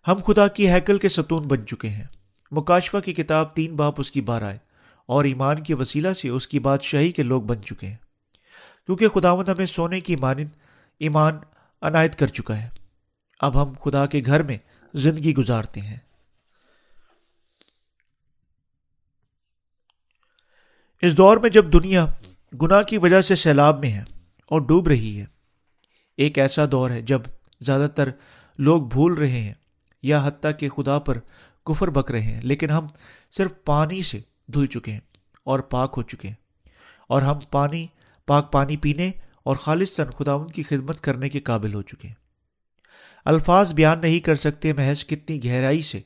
S1: ہم خدا کی حیکل کے ستون بن چکے ہیں۔ مکاشفہ کی کتاب تین باپ اس کی بار آئے اور ایمان کے وسیلہ سے اس کی بادشاہی کے لوگ بن چکے ہیں۔ کیونکہ خداوند ہمیں سونے کی مانند ایمان عنایت کر چکا ہے۔ اب ہم خدا کے گھر میں زندگی گزارتے ہیں۔ اس دور میں جب دنیا گناہ کی وجہ سے سیلاب میں ہے اور ڈوب رہی ہے، ایک ایسا دور ہے جب زیادہ تر لوگ بھول رہے ہیں یا حتیٰ کہ خدا پر کفر بک رہے ہیں، لیکن ہم صرف پانی سے دھل چکے ہیں اور پاک ہو چکے ہیں۔ اور ہم پانی، پاک پانی پینے اور خالص تن خداون کی خدمت کرنے کے قابل ہو چکے ہیں۔ الفاظ بیان نہیں کر سکتے، محض کتنی گہرائی سے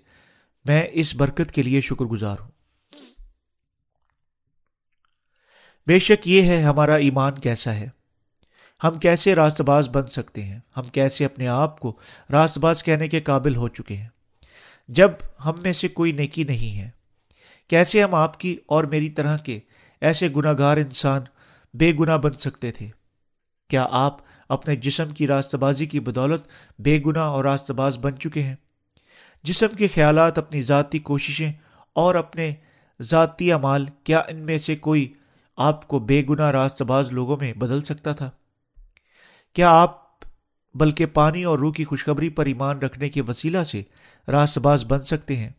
S1: میں اس برکت کے لیے شکر گزار ہوں۔ بے شک یہ ہے ہمارا ایمان کیسا ہے؟ ہم کیسے راست باز بن سکتے ہیں؟ ہم کیسے اپنے آپ کو راست باز کہنے کے قابل ہو چکے ہیں؟ جب ہم میں سے کوئی نیکی نہیں ہے، کیسے ہم آپ کی اور میری طرح کے ایسے گناہ گار انسان بے گناہ بن سکتے تھے؟ کیا آپ اپنے جسم کی راست بازی کی بدولت بے گناہ اور راست باز بن چکے ہیں؟ جسم کے خیالات، اپنی ذاتی کوششیں اور اپنے ذاتی اعمال، کیا ان میں سے کوئی آپ کو بے گناہ راست باز لوگوں میں بدل سکتا تھا؟ کیا آپ بلکہ پانی اور روح کی خوشخبری پر ایمان رکھنے کے وسیلہ سے راست باز بن سکتے ہیں؟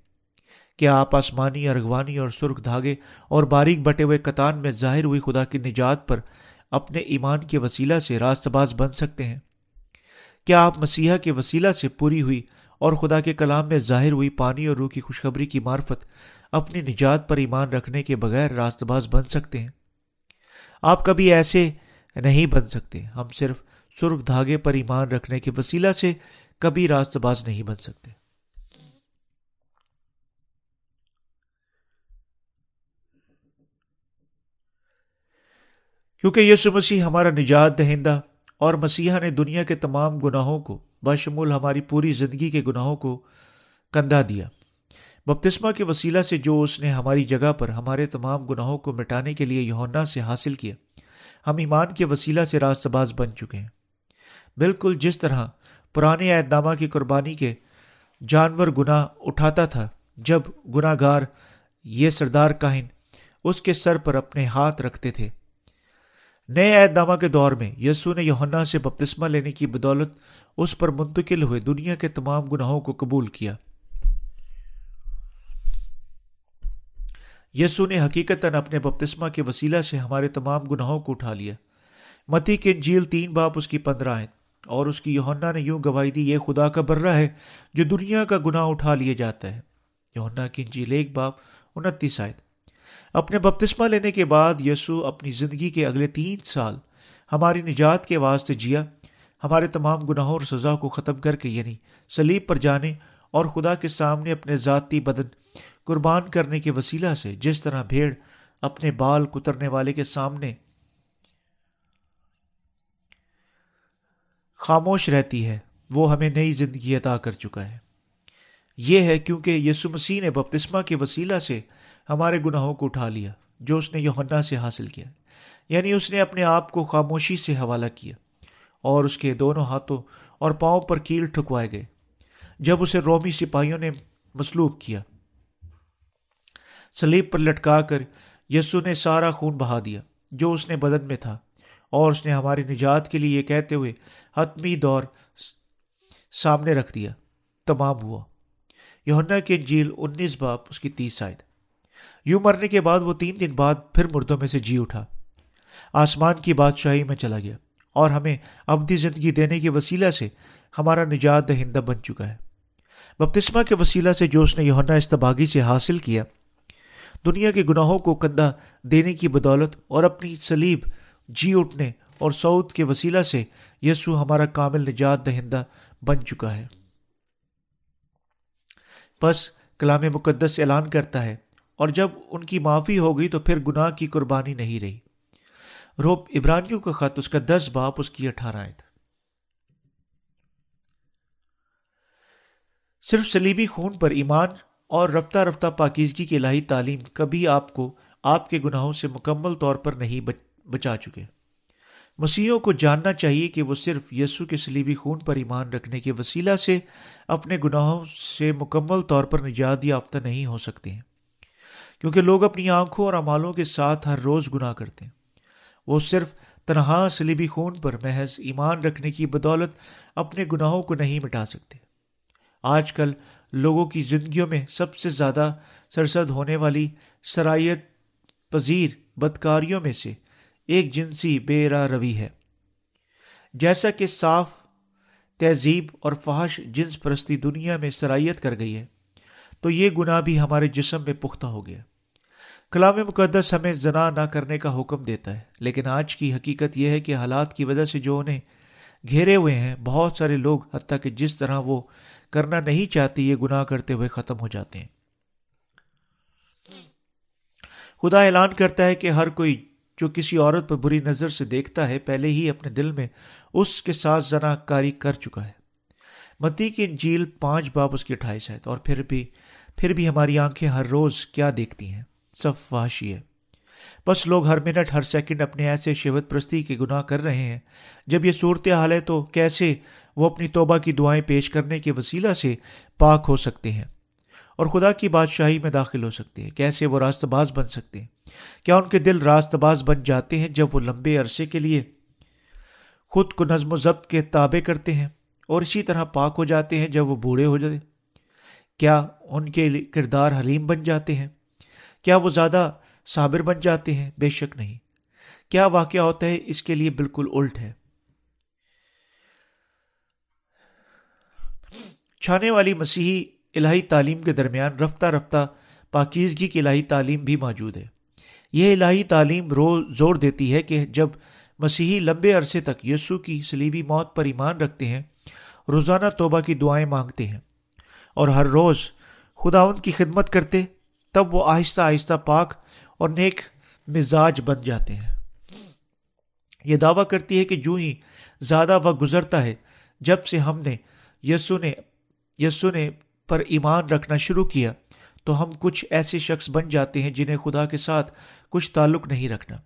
S1: کیا آپ آسمانی ارغوانی اور سرخ دھاگے اور باریک بٹے ہوئے کتان میں ظاہر ہوئی خدا کی نجات پر اپنے ایمان کے وسیلہ سے راست باز بن سکتے ہیں؟ کیا آپ مسیحا کے وسیلہ سے پوری ہوئی اور خدا کے کلام میں ظاہر ہوئی پانی اور روح کی خوشخبری کی معرفت اپنی نجات پر ایمان رکھنے کے بغیر راست باز بن سکتے ہیں؟ آپ کبھی ایسے نہیں بن سکتے۔ ہم صرف سرخ دھاگے پر ایمان رکھنے کے وسیلہ سے کبھی راست باز نہیں بن سکتے۔ کیونکہ یسو مسیح ہمارا نجات دہندہ اور مسیحا نے دنیا کے تمام گناہوں کو بشمول ہماری پوری زندگی کے گناہوں کو کندھا دیا۔ بپتسمہ کے وسیلہ سے جو اس نے ہماری جگہ پر ہمارے تمام گناہوں کو مٹانے کے لیے یونا سے حاصل کیا، ہم ایمان کے وسیلہ سے راست باز بن چکے ہیں۔ بالکل جس طرح پرانے عہد نامہ کی قربانی کے جانور گناہ اٹھاتا تھا، جب گناہ گار یہ سردار کاہن اس کے سر پر اپنے ہاتھ رکھتے تھے۔ نئے عہد نامہ کے دور میں یسو نے یونا سے بپتسمہ لینے کی بدولت اس پر منتقل ہوئے دنیا کے تمام گناہوں کو قبول کیا۔ یسو نے حقیقت اپنے بپتسمہ کے وسیلہ سے ہمارے تمام گناہوں کو اٹھا لیا۔ متی کے جھیل تین باپ اس کی پندرہ آئیں اور اس کی یونا نے یوں گواہی دی، یہ خدا کا برہ ہے جو دنیا کا گناہ اٹھا لیا جاتا ہے۔ یونا کی جھیل ایک باپ، انتیس آئے اپنے بپتسمہ لینے کے بعد یسو اپنی زندگی کے اگلے تین سال ہماری نجات کے واسطے جیا۔ ہمارے تمام گناہوں اور سزا کو ختم کر کے یعنی سلیب پر جانے اور خدا کے سامنے اپنے ذاتی بدن قربان کرنے کے وسیلہ سے جس طرح بھیڑ اپنے بال کترنے والے کے سامنے خاموش رہتی ہے، وہ ہمیں نئی زندگی عطا کر چکا ہے۔ یہ ہے کیونکہ یسو مسیح نے بپتسمہ کے وسیلہ سے ہمارے گناہوں کو اٹھا لیا، جو اس نے یوہنا سے حاصل کیا۔ یعنی اس نے اپنے آپ کو خاموشی سے حوالہ کیا اور اس کے دونوں ہاتھوں اور پاؤں پر کیل ٹھکوائے گئے، جب اسے رومی سپاہیوں نے مسلوب کیا۔ سلیب پر لٹکا کر یسو نے سارا خون بہا دیا جو اس نے بدن میں تھا۔ اور اس نے ہماری نجات کے لیے یہ کہتے ہوئے حتمی دور سامنے رکھ دیا۔ تمام ہوا۔ یونا کی انجیل انیس باپ، اس کی تیس آئے یوں مرنے کے بعد وہ تین دن بعد پھر مردوں میں سے جی اٹھا۔ آسمان کی بادشاہی میں چلا گیا۔ اور ہمیں ابدی زندگی دینے کے وسیلہ سے ہمارا نجات دہندہ بن چکا ہے۔ بپتسمہ کے وسیلہ سے جو اس نے یونا استباغی سے حاصل کیا دنیا کے گناہوں کو کندھا دینے کی بدولت اور اپنی سلیب جی اٹھنے اور سعود کے وسیلہ سے یسو ہمارا کامل نجات دہندہ بن چکا ہے۔ بس کلام مقدس اعلان کرتا ہے، اور جب ان کی معافی ہو گئی تو پھر گناہ کی قربانی نہیں رہی۔ روب ابرانیوں کا خط، اس کا دس باپ، اس کی اٹھارہ تھا صرف سلیبی خون پر ایمان اور رفتہ رفتہ پاکیزگی کی الہی تعلیم کبھی آپ کو آپ کے گناہوں سے مکمل طور پر نہیں بچا چکے۔ مسیحوں کو جاننا چاہیے کہ وہ صرف یسو کے سلیبی خون پر ایمان رکھنے کے وسیلہ سے اپنے گناہوں سے مکمل طور پر نجات یافتہ نہیں ہو سکتے ہیں۔ کیونکہ لوگ اپنی آنکھوں اور امالوں کے ساتھ ہر روز گناہ کرتے ہیں۔ وہ صرف تنہا سلیبی خون پر محض ایمان رکھنے کی بدولت اپنے گناہوں کو نہیں مٹا سکتے۔ آج کل لوگوں کی زندگیوں میں سب سے زیادہ سرسد ہونے والی سرایت پذیر بدکاریوں میں سے ایک جنسی بے راہ روی ہے۔ جیسا کہ صاف، تہذیب اور فحش جنس پرستی دنیا میں سرائیت کر گئی ہے، تو یہ گناہ بھی ہمارے جسم میں پختہ ہو گیا۔ کلام مقدس ہمیں زنا نہ کرنے کا حکم دیتا ہے، لیکن آج کی حقیقت یہ ہے کہ حالات کی وجہ سے جو انہیں گھیرے ہوئے ہیں، بہت سارے لوگ، حتیٰ کہ جس طرح وہ کرنا نہیں چاہتے یہ گناہ کرتے ہوئے ختم ہو جاتے ہیں۔ خدا اعلان کرتا ہے کہ ہر کوئی جو کسی عورت پر بری نظر سے دیکھتا ہے، پہلے ہی اپنے دل میں اس کے ساتھ زنا کاری کر چکا ہے۔ متی کی انجیل پانچ باب اس کی اٹھائیس ہے اور پھر بھی پھر بھی ہماری آنکھیں ہر روز کیا دیکھتی ہیں؟ سب وحشی ہے۔ بس لوگ ہر منٹ ہر سیکنڈ اپنے ایسے شیوت پرستی کے گناہ کر رہے ہیں۔ جب یہ صورت حال ہے تو کیسے وہ اپنی توبہ کی دعائیں پیش کرنے کے وسیلہ سے پاک ہو سکتے ہیں؟ اور خدا کی بادشاہی میں داخل ہو سکتے ہیں۔ کیسے وہ راست باز بن سکتے ہیں؟ کیا ان کے دل راست باز بن جاتے ہیں جب وہ لمبے عرصے کے لیے خود کو نظم و ضبط کے تابع کرتے ہیں اور اسی طرح پاک ہو جاتے ہیں جب وہ بوڑھے ہو جاتے کیا ان کے کردار حلیم بن جاتے ہیں؟ کیا وہ زیادہ صابر بن جاتے ہیں، بے شک نہیں۔ کیا واقعہ ہوتا ہے؟ اس کے لیے بالکل الٹ ہے۔ چھانے والی مسیحی الہی تعلیم کے درمیان رفتہ رفتہ پاکیزگی کی الہی تعلیم بھی موجود ہے۔ یہ الہی تعلیم رو، زور دیتی ہے کہ جب مسیحی لمبے عرصے تک یسو کی سلیبی موت پر ایمان رکھتے ہیں، روزانہ توبہ کی دعائیں مانگتے ہیں۔ اور ہر روز خدا ان کی خدمت کرتے، تب وہ آہستہ آہستہ پاک اور نیک مزاج بن جاتے ہیں۔ یہ دعویٰ کرتی ہے کہ جو ہی زیادہ وقت گزرتا ہے، جب سے ہم نے یسو نے یسو نے پر ایمان رکھنا شروع کیا، تو ہم کچھ ایسے شخص بن جاتے ہیں جنہیں خدا کے ساتھ کچھ تعلق نہیں رکھنا۔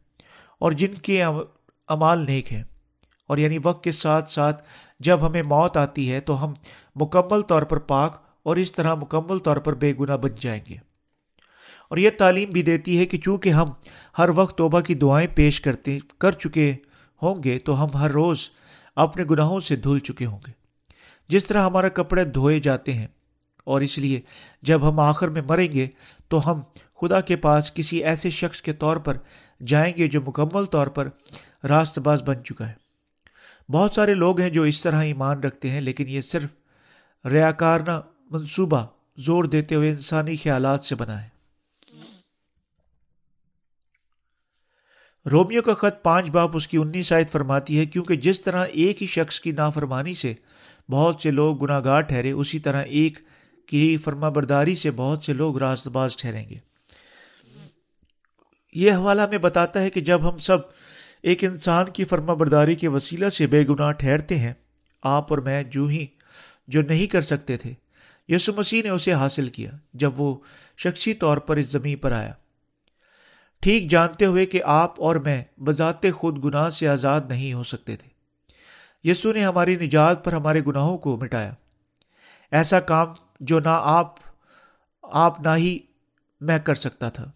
S1: اور جن کے امال نیک ہیں۔ اور یعنی وقت کے ساتھ ساتھ جب ہمیں موت آتی ہے، تو ہم مکمل طور پر پاک اور اس طرح مکمل طور پر بے گناہ بن جائیں گے۔ اور یہ تعلیم بھی دیتی ہے کہ چونکہ ہم ہر وقت توبہ کی دعائیں پیش کرتے، کر چکے ہوں گے تو ہم ہر روز اپنے گناہوں سے دھل چکے ہوں گے۔ جس طرح ہمارے کپڑے دھوئے جاتے ہیں، اور اس لیے جب ہم آخر میں مریں گے تو ہم خدا کے پاس کسی ایسے شخص کے طور پر جائیں گے جو مکمل طور پر راست باز بن چکا ہے۔ بہت سارے لوگ ہیں جو اس طرح ایمان رکھتے ہیں، لیکن یہ صرف ریاکارنہ منصوبہ زور دیتے ہوئے انسانی خیالات سے بنا ہے۔ رومیو کا خط پانچ باپ اس کی انیس آیت فرماتی ہے، کیونکہ جس طرح ایک ہی شخص کی نافرمانی سے بہت سے لوگ گناہ گار ٹھہرے، اسی طرح ایک کی فرما برداری سے بہت سے لوگ راست باز ٹھہریں گے۔ یہ حوالہ ہمیں بتاتا ہے کہ جب ہم سب ایک انسان کی فرما برداری کے وسیلہ سے بے گناہ ٹھہرتے ہیں، آپ اور میں جو ہی جو نہیں کر سکتے تھے یسو مسیح نے اسے حاصل کیا جب وہ شخصی طور پر اس زمین پر آیا۔ ٹھیک جانتے ہوئے کہ آپ اور میں بذات خود گناہ سے آزاد نہیں ہو سکتے تھے۔ یسو نے ہماری نجات پر ہمارے گناہوں کو مٹایا۔ ایسا کام جو نہ آپ آپ نہ ہی میں کر سکتا تھا۔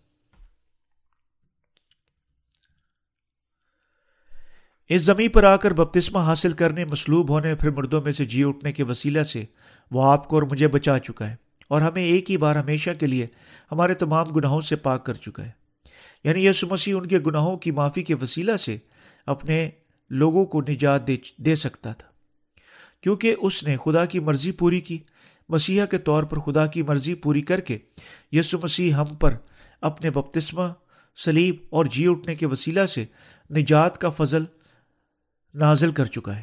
S1: اس زمین پر آ کر بپتسمہ حاصل کرنے مسلوب ہونے، پھر مردوں میں سے جی اٹھنے کے وسیلہ سے وہ آپ کو اور مجھے بچا چکا ہے اور ہمیں ایک ہی بار ہمیشہ کے لیے ہمارے تمام گناہوں سے پاک کر چکا ہے۔ یعنی یسو مسیح ان کے گناہوں کی معافی کے وسیلہ سے اپنے لوگوں کو نجات دے دے سکتا تھا۔ کیونکہ اس نے خدا کی مرضی پوری کی۔ مسیحا کے طور پر خدا کی مرضی پوری کر کے یسو مسیح ہم پر اپنے بپتسمہ سلیب اور جی اٹھنے کے وسیلہ سے نجات کا فضل نازل کر چکا ہے۔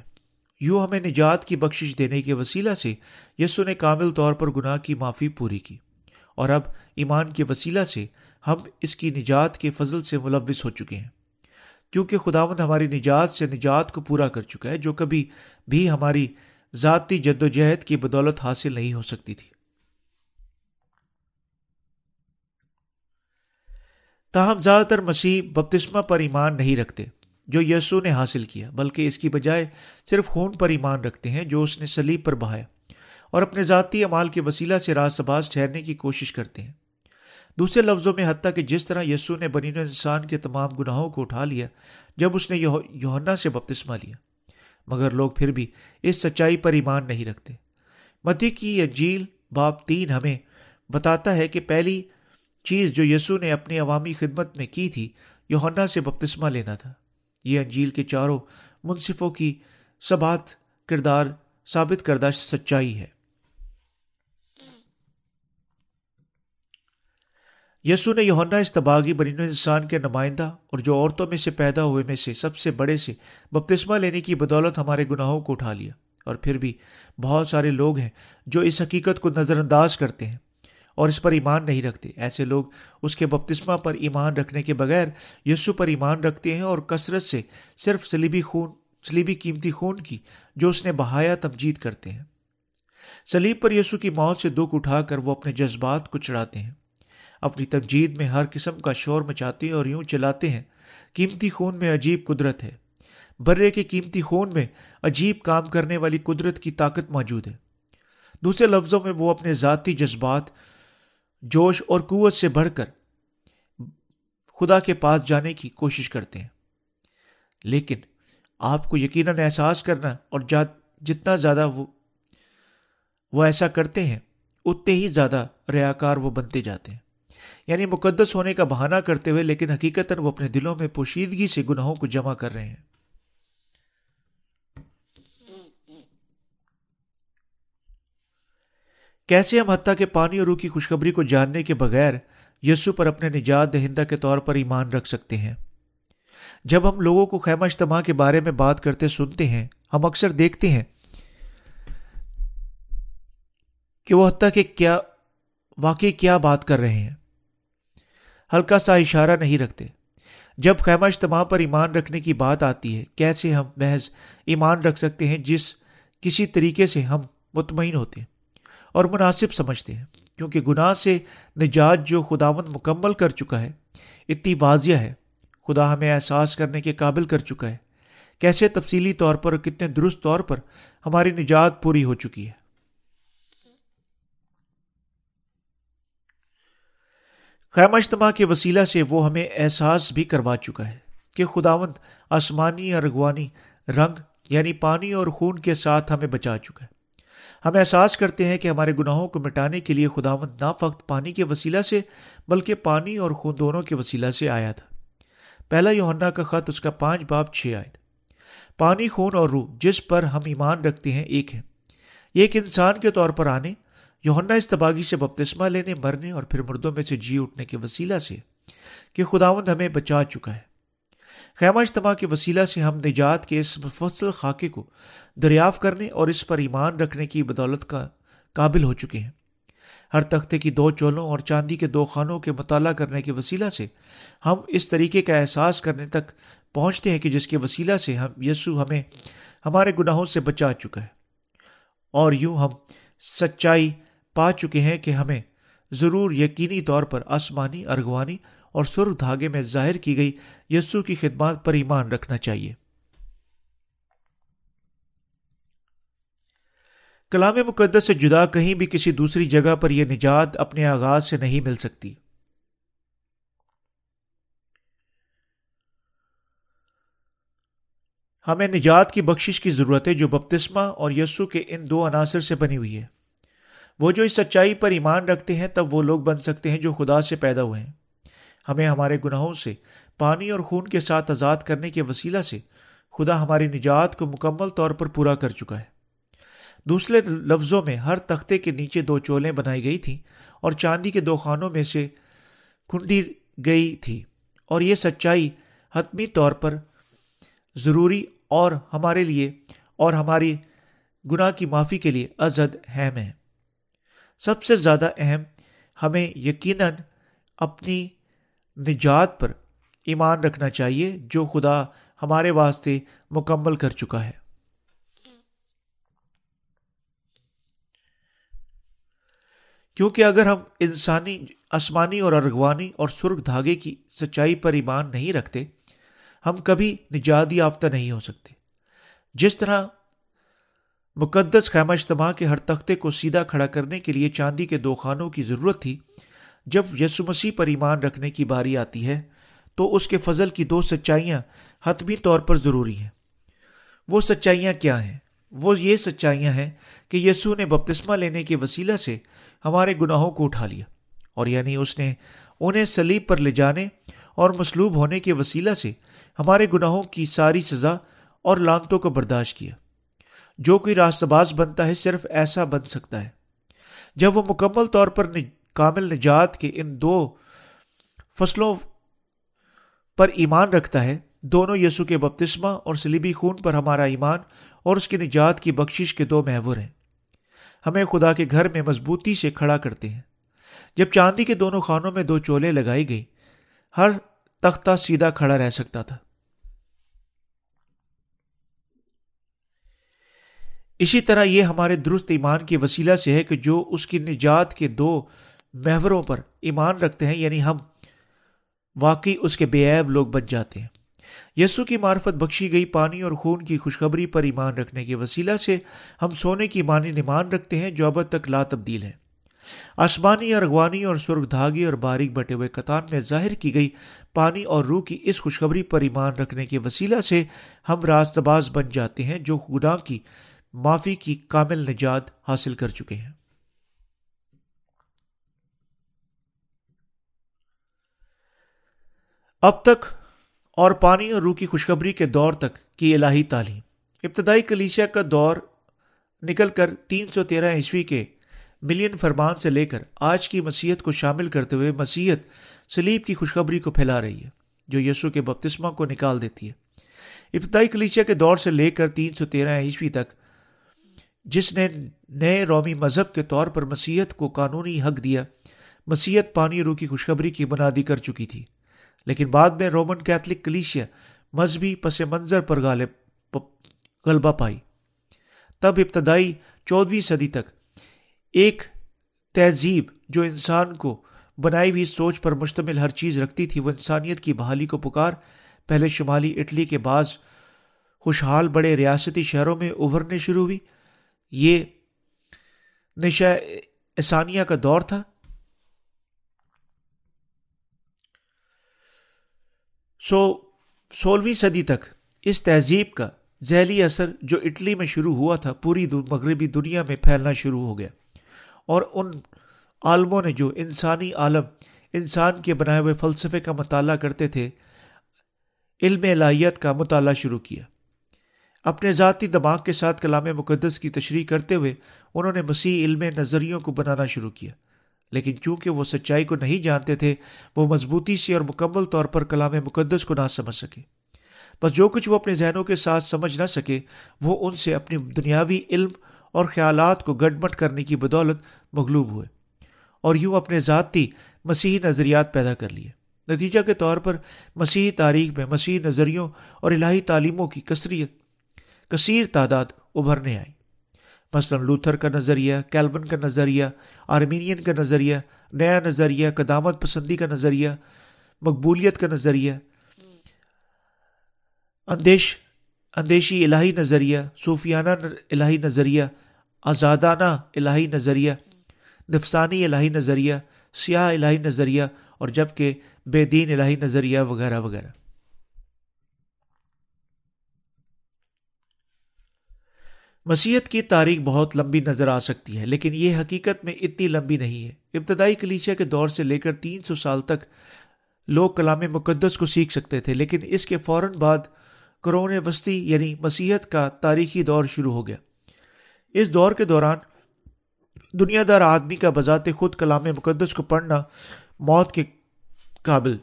S1: یوں ہمیں نجات کی بخشش دینے کے وسیلہ سے یسو نے کامل طور پر گناہ کی معافی پوری کی۔ اور اب ایمان کے وسیلہ سے ہم اس کی نجات کے فضل سے ملوث ہو چکے ہیں۔ کیونکہ خداوند ہماری نجات سے نجات کو پورا کر چکا ہے، جو کبھی بھی ہماری ذاتی جد و جہد کی بدولت حاصل نہیں ہو سکتی تھی۔ تاہم، زیادہ تر مسیح بپتسمہ پر ایمان نہیں رکھتے، جو یسو نے حاصل کیا، بلکہ اس کی بجائے صرف خون پر ایمان رکھتے ہیں، جو اس نے سلیب پر بہایا اور اپنے ذاتی امال کے وسیلہ سے راز باز ٹھہرنے کی کوشش کرتے ہیں۔ دوسرے لفظوں میں حتیٰ کہ جس طرح یسو نے بنین انسان کے تمام گناہوں کو اٹھا لیا، جب اس نے یوہنا سے بپتسمہ لیا۔ مگر لوگ پھر بھی اس سچائی پر ایمان نہیں رکھتے۔ مدی کی انجیل باپ تین ہمیں بتاتا ہے کہ پہلی چیز جو یسو نے اپنی عوامی خدمت میں کی تھی یوہنا سے بپتسمہ لینا تھا۔ یہ انجیل کے چاروں منصفوں کی سبات کردار ثابت کردہ سچائی ہے۔ یسو نے یونا استباغی بنین انسان کے نمائندہ اور جو عورتوں میں سے پیدا ہوئے میں سے سب سے بڑے سے بپتسمہ لینے کی بدولت ہمارے گناہوں کو اٹھا لیا۔ اور پھر بھی بہت سارے لوگ ہیں جو اس حقیقت کو نظر انداز کرتے ہیں اور اس پر ایمان نہیں رکھتے۔ ایسے لوگ اس کے بپتسمہ پر ایمان رکھنے کے بغیر یسو پر ایمان رکھتے ہیں اور کثرت سے صرف سلیبی خون سلیبی قیمتی خون کی جو اس نے بہایا تمجید کرتے ہیں۔ سلیب پر یسو کی موت سے دکھ اٹھا کر وہ اپنے جذبات کو چڑھاتے ہیں۔ اپنی تمجید میں ہر قسم کا شور مچاتے ہیں اور یوں چلاتے ہیں۔ قیمتی خون میں عجیب قدرت ہے۔ برے کے قیمتی خون میں عجیب کام کرنے والی قدرت کی طاقت موجود ہے۔ دوسرے لفظوں میں وہ اپنے ذاتی جذبات، جوش اور قوت سے بڑھ کر خدا کے پاس جانے کی کوشش کرتے ہیں۔ لیکن آپ کو یقیناً احساس کرنا اور جتنا زیادہ وہ وہ ایسا کرتے ہیں، اتنے ہی زیادہ ریاکار وہ بنتے جاتے ہیں۔ یعنی مقدس ہونے کا بہانہ کرتے ہوئے، لیکن حقیقت وہ اپنے دلوں میں پوشیدگی سے گناہوں کو جمع کر رہے ہیں۔ کیسے ہم حتیٰ کے پانی اور روح کی خوشخبری کو جاننے کے بغیر یسو پر اپنے نجات دہندہ کے طور پر ایمان رکھ سکتے ہیں؟ جب ہم لوگوں کو خیمہ اجتماع کے بارے میں بات کرتے سنتے ہیں، ہم اکثر دیکھتے ہیں کہ وہ حتیٰ کہ کیا، واقعی کیا بات کر رہے ہیں۔ ہلکا سا اشارہ نہیں رکھتے۔ جب خیمہ اجتماع پر ایمان رکھنے کی بات آتی ہے، کیسے ہم محض ایمان رکھ سکتے ہیں جس کسی طریقے سے ہم مطمئن ہوتے ہیں اور مناسب سمجھتے ہیں؟ کیونکہ گناہ سے نجات جو خداون مکمل کر چکا ہے، اتنی واضح ہے۔ خدا ہمیں احساس کرنے کے قابل کر چکا ہے۔ کیسے تفصیلی طور پر اور کتنے درست طور پر ہماری نجات پوری ہو چکی ہے؟ خیمہ اجتماع کے وسیلہ سے وہ ہمیں احساس بھی کروا چکا ہے کہ خداوند آسمانی ارغوانی رنگ یعنی پانی اور خون کے ساتھ ہمیں بچا چکا ہے۔ ہم احساس کرتے ہیں کہ ہمارے گناہوں کو مٹانے کے لیے خداوند نہ فقط پانی کے وسیلہ سے بلکہ پانی اور خون دونوں کے وسیلہ سے آیا تھا۔ پہلا یوہنا کا خط، اس کا پانچ باپ چھ آئے تھے پانی، خون اور روح، جس پر ہم ایمان رکھتے ہیں، ایک ہے۔ یہ ایک انسان کے طور پر آنے یوہنا استباغی سے بپتسمہ لینے، مرنے اور پھر مردوں میں سے جی اٹھنے کے وسیلہ سے کہ خداوند ہمیں بچا چکا ہے۔ خیمہ اجتماع کے وسیلہ سے ہم نجات کے اس مفصل خاکے کو دریافت کرنے اور اس پر ایمان رکھنے کی بدولت کا قابل ہو چکے ہیں۔ ہر تختے کی دو چولوں اور چاندی کے دو خانوں کے مطالعہ کرنے کے وسیلہ سے ہم اس طریقے کا احساس کرنے تک پہنچتے ہیں کہ جس کے وسیلہ سے ہم، یسو ہمیں ہمارے گناہوں سے بچا چکا ہے۔ اور یوں ہم سچائی پا چکے ہیں کہ ہمیں ضرور یقینی طور پر آسمانی، ارغوانی اور سر دھاگے میں ظاہر کی گئی یسو کی خدمات پر ایمان رکھنا چاہیے۔ کلام مقدس سے جدا کہیں بھی کسی دوسری جگہ پر یہ نجات اپنے آغاز سے نہیں مل سکتی۔ ہمیں نجات کی بخشش کی ضرورت ہے جو بپتسمہ اور یسو کے ان دو عناصر سے بنی ہوئی ہے۔ وہ جو اس سچائی پر ایمان رکھتے ہیں، تب وہ لوگ بن سکتے ہیں جو خدا سے پیدا ہوئے ہیں۔ ہمیں ہمارے گناہوں سے، پانی اور خون کے ساتھ آزاد کرنے کے وسیلہ سے خدا ہماری نجات کو مکمل طور پر پورا کر چکا ہے۔ دوسرے لفظوں میں ہر تختے کے نیچے دو چولیں بنائی گئی تھیں اور چاندی کے دو خانوں میں سے کنڈی گئی تھی۔ اور یہ سچائی حتمی طور پر ضروری اور ہمارے لیے اور ہماری گناہ کی معافی کے لیے ازد اہم ہے۔ سب سے زیادہ اہم ہمیں یقیناً اپنی نجات پر ایمان رکھنا چاہیے، جو خدا ہمارے واسطے مکمل کر چکا ہے۔ کیونکہ اگر ہم انسانی، آسمانی اور ارغوانی اور سرخ دھاگے کی سچائی پر ایمان نہیں رکھتے، ہم کبھی نجات یافتہ نہیں ہو سکتے۔ جس طرح مقدس خیمہ اجتماع کے ہر تختے کو سیدھا کھڑا کرنے کے لیے چاندی کے دو خانوں کی ضرورت تھی۔ جب یسو مسیح پر ایمان رکھنے کی باری آتی ہے، تو اس کے فضل کی دو سچائیاں حتمی طور پر ضروری ہیں۔ وہ سچائیاں کیا ہیں؟ وہ یہ سچائیاں ہیں کہ یسو نے بپتسمہ لینے کے وسیلہ سے ہمارے گناہوں کو اٹھا لیا، اور یعنی اس نے انہیں سلیب پر لے جانے اور مصلوب ہونے کے وسیلہ سے ہمارے گناہوں کی ساری سزا اور لانتوں کو برداشت کیا۔ جو کوئی راست باز بنتا ہے صرف ایسا بن سکتا ہے۔ جب وہ مکمل طور پر کامل نجات کے ان دو فصلوں پر ایمان رکھتا ہے، دونوں یسو کے بپتسمہ اور سلیبی خون پر ہمارا ایمان اور اس کی نجات کی بخشش کے دو محور ہیں۔ ہمیں خدا کے گھر میں مضبوطی سے کھڑا کرتے ہیں۔ جب چاندی کے دونوں خانوں میں دو چولے لگائی گئی ہر تختہ سیدھا کھڑا رہ سکتا تھا۔ اسی طرح یہ ہمارے درست ایمان کے وسیلہ سے ہے کہ جو اس کی نجات کے دو محوروں پر ایمان رکھتے ہیں یعنی ہم واقعی اس کے بے عیب لوگ بچ جاتے ہیں۔ یسو کی معرفت بخشی گئی پانی اور خون کی خوشخبری پر ایمان رکھنے کے وسیلہ سے ہم سونے کی مانی ایمان رکھتے ہیں جو اب تک لا تبدیل ہے۔ آسمانی ارغوانی اور سرخ دھاگے اور باریک بٹے ہوئے قطان میں ظاہر کی گئی پانی اور روح کی اس خوشخبری پر ایمان رکھنے کے وسیلہ سے ہم راست باز بن جاتے ہیں جو گناہ کی معافی کی کامل نجات حاصل کر چکے ہیں۔ اب تک اور پانی اور روح کی خوشخبری کے دور تک کی الہی تعلیم۔ ابتدائی کلیشیا کا دور نکل کر تین سو تیرہ عیسوی کے ملین فرمان سے لے کر آج کی مسیحت کو شامل کرتے ہوئے مسیحت سلیب کی خوشخبری کو پھیلا رہی ہے، جو یسو کے بپتسمہ کو نکال دیتی ہے۔ ابتدائی کلیچیا کے دور سے لے کر تین سو تیرہ عیسوی تک جس نے نئے رومی مذہب کے طور پر مسیحت کو قانونی حق دیا مسیحت پانی روح کی خوشخبری کی بنادی کر چکی تھی۔ لیکن بعد میں رومن کیتھلک کلیشیا مذہبی پس منظر پر غالب غلبہ پائی۔ تب ابتدائی چودہویں صدی تک ایک تہذیب جو انسان کو بنائی ہوئی سوچ پر مشتمل ہر چیز رکھتی تھی، وہ انسانیت کی بحالی کو پکار۔ پہلے شمالی اٹلی کے بعض خوشحال بڑے ریاستی شہروں میں ابھرنے شروع ہوئی۔ یہ نشا اسانیہ کا دور تھا۔ سو سولہویں صدی تک اس تہذیب کا ذیلی اثر جو اٹلی میں شروع ہوا تھا، پوری مغربی دنیا میں پھیلنا شروع ہو گیا۔ اور ان عالموں نے جو انسانی عالم، انسان کے بنائے ہوئے فلسفے کا مطالعہ کرتے تھے، علم الہیت کا مطالعہ شروع کیا۔ اپنے ذاتی دماغ کے ساتھ کلام مقدس کی تشریح کرتے ہوئے انہوں نے مسیح علم نظریوں کو بنانا شروع کیا۔ لیکن چونکہ وہ سچائی کو نہیں جانتے تھے، وہ مضبوطی سے اور مکمل طور پر کلام مقدس کو نہ سمجھ سکے۔ بس جو کچھ وہ اپنے ذہنوں کے ساتھ سمجھ نہ سکے، وہ ان سے اپنی دنیاوی علم اور خیالات کو گڈ مٹ کرنے کی بدولت مغلوب ہوئے اور یوں اپنے ذاتی مسیحی نظریات پیدا کر لیے۔ نتیجہ کے طور پر مسیحی تاریخ میں مسیحی نظریوں اور الہی تعلیموں کی کثریت کثیر تعداد ابھرنے آئی مثلاً لوتھر کا نظریہ کیلبن کا نظریہ، آرمینین کا نظریہ، نیا نظریہ، قدامت پسندی کا نظریہ، مقبولیت کا نظریہ، اندیش، اندیشی الہی نظریہ، صوفیانہ الہی نظریہ، آزادانہ الہی نظریہ، نفسانی الہی نظریہ، سیاہ الہی نظریہ، اور جبکہ بے دین الہی نظریہ وغیرہ وغیرہ۔ مسیحت کی تاریخ بہت لمبی نظر آ سکتی ہے، لیکن یہ حقیقت میں اتنی لمبی نہیں ہے۔ ابتدائی کلیچیا کے دور سے لے کر تین سو سال تک لوگ کلام مقدس کو سیکھ سکتے تھے، لیکن اس کے فوراً بعد قرون وسطی یعنی مسیحت کا تاریخی دور شروع ہو گیا۔ اس دور کے دوران دنیا دار آدمی کا بذات خود کلام مقدس کو پڑھنا موت کے قابل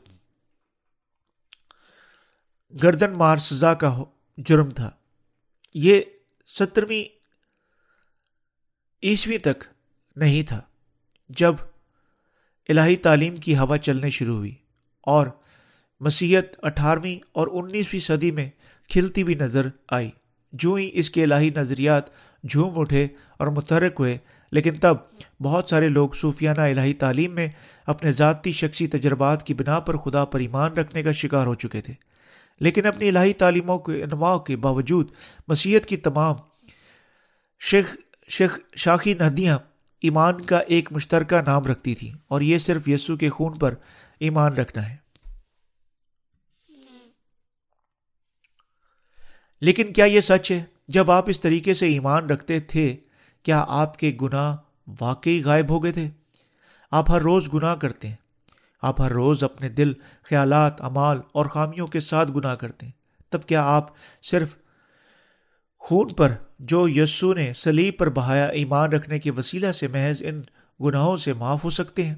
S1: گردن مار سزا کا جرم تھا۔ یہ سترویں عیسوی تک نہیں تھا، جب الہی تعلیم کی ہوا چلنے شروع ہوئی اور مسیحت اٹھارہویں اور انیسویں صدی میں کھلتی بھی نظر آئی۔ جو ہی اس کے الہی نظریات جھوم اٹھے اور متحرک ہوئے، لیکن تب بہت سارے لوگ صوفیانہ الہی تعلیم میں اپنے ذاتی شخصی تجربات کی بنا پر خدا پر ایمان رکھنے کا شکار ہو چکے تھے۔ لیکن اپنی الہی تعلیموں کے انواع کے باوجود مسیحت کی تمام شیخ شیخ شاخی ندیاں ایمان کا ایک مشترکہ نام رکھتی تھی اور یہ صرف یسو کے خون پر ایمان رکھنا ہے۔ لیکن کیا یہ سچ ہے؟ جب آپ اس طریقے سے ایمان رکھتے تھے، کیا آپ کے گناہ واقعی غائب ہو گئے تھے؟ آپ ہر روز گناہ کرتے ہیں۔ آپ ہر روز اپنے دل، خیالات، امال اور خامیوں کے ساتھ گناہ کرتے ہیں۔ تب کیا آپ صرف خون پر جو یسو نے سلیب پر بہایا ایمان رکھنے کے وسیلہ سے محض ان گناہوں سے معاف ہو سکتے ہیں؟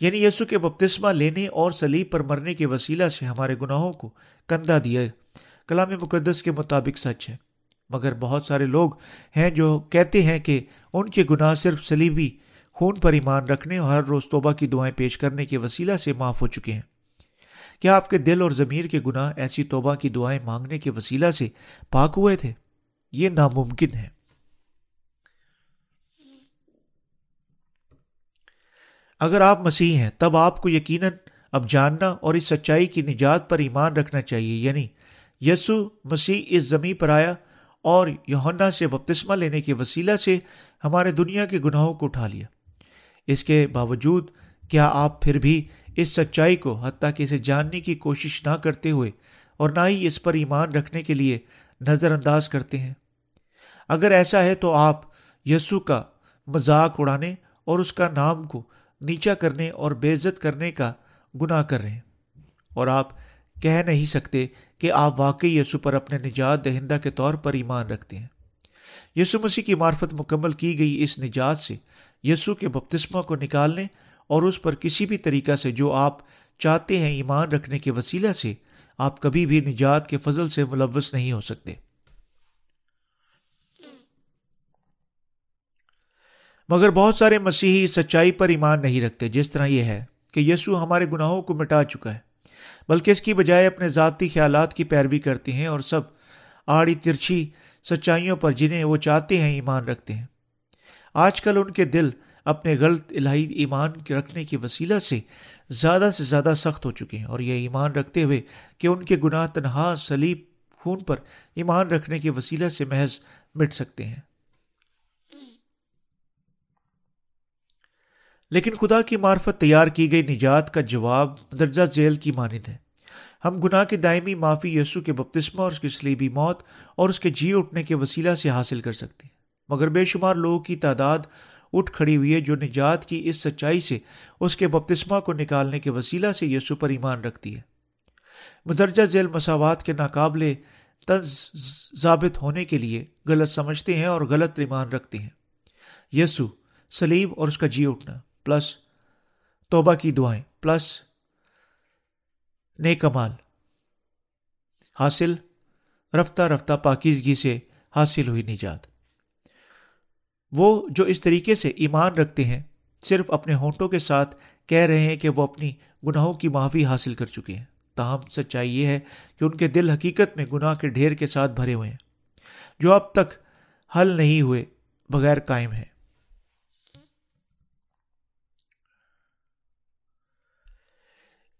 S1: یعنی یسو کے بپتسمہ لینے اور سلیب پر مرنے کے وسیلہ سے ہمارے گناہوں کو کندھا دیا کلام مقدس کے مطابق سچ ہے۔ مگر بہت سارے لوگ ہیں جو کہتے ہیں کہ ان کے گناہ صرف سلیبی خون پر ایمان رکھنے اور ہر روز توبہ کی دعائیں پیش کرنے کے وسیلہ سے معاف ہو چکے ہیں۔ کیا آپ کے دل اور ضمیر کے گناہ ایسی توبہ کی دعائیں مانگنے کے وسیلہ سے پاک ہوئے تھے؟ یہ ناممکن ہے۔ اگر آپ مسیح ہیں، تب آپ کو یقیناً اب جاننا اور اس سچائی کی نجات پر ایمان رکھنا چاہیے۔ یعنی یسو مسیح اس زمین پر آیا اور یوہنا سے بپتسمہ لینے کے وسیلہ سے ہمارے دنیا کے گناہوں کو اٹھا لیا۔ اس کے باوجود کیا آپ پھر بھی اس سچائی کو حتیٰ کہ اسے جاننے کی کوشش نہ کرتے ہوئے اور نہ ہی اس پر ایمان رکھنے کے لیے نظر انداز کرتے ہیں؟ اگر ایسا ہے تو آپ یسو کا مذاق اڑانے اور اس کا نام کو نیچا کرنے اور بے عزت کرنے کا گناہ کر رہے ہیں۔ اور آپ کہہ نہیں سکتے کہ آپ واقعی یسو پر اپنے نجات دہندہ کے طور پر ایمان رکھتے ہیں۔ یسو مسیح کی معرفت مکمل کی گئی اس نجات سے یسو کے بپتسمہ کو نکالنے اور اس پر کسی بھی طریقہ سے جو آپ چاہتے ہیں ایمان رکھنے کے وسیلہ سے، آپ کبھی بھی نجات کے فضل سے ملوث نہیں ہو سکتے۔ مگر بہت سارے مسیحی سچائی پر ایمان نہیں رکھتے، جس طرح یہ ہے کہ یسو ہمارے گناہوں کو مٹا چکا ہے، بلکہ اس کی بجائے اپنے ذاتی خیالات کی پیروی کرتے ہیں اور سب آڑی ترچھی سچائیوں پر جنہیں وہ چاہتے ہیں ایمان رکھتے ہیں۔ آج کل ان کے دل اپنے غلط الہی ایمان رکھنے کے وسیلہ سے زیادہ سے زیادہ سخت ہو چکے ہیں اور یہ ایمان رکھتے ہوئے کہ ان کے گناہ تنہا سلیب خون پر ایمان رکھنے کے وسیلہ سے محض مٹ سکتے ہیں۔ لیکن خدا کی معرفت تیار کی گئی نجات کا جواب درجہ ذیل کی مانند ہے۔ ہم گناہ کے دائمی معافی یسو کے بپتسمہ اور اس کی سلیبی موت اور اس کے جی اٹھنے کے وسیلہ سے حاصل کر سکتے ہیں۔ مگر بے شمار لوگوں کی تعداد اٹھ کھڑی ہوئی ہے جو نجات کی اس سچائی سے اس کے بپتسمہ کو نکالنے کے وسیلہ سے یسو پر ایمان رکھتی ہے۔ مدرجہ ذیل مساوات کے ناقابل طنز ضابط ہونے کے لیے غلط سمجھتے ہیں اور غلط ایمان رکھتے ہیں۔ یسو سلیب اور اس کا جی اٹھنا۔ پلس توبہ کی دعائیں۔ پلس کمال۔ حاصل، رفتہ رفتہ پاکیزگی سے حاصل ہوئی نجات۔ وہ جو اس طریقے سے ایمان رکھتے ہیں، صرف اپنے ہونٹوں کے ساتھ کہہ رہے ہیں کہ وہ اپنی گناہوں کی معافی حاصل کر چکے ہیں۔ تاہم، سچائی یہ ہے کہ ان کے دل حقیقت میں گناہ کے ڈھیر کے ساتھ بھرے ہوئے ہیں، جو اب تک حل نہیں ہوئے بغیر قائم ہے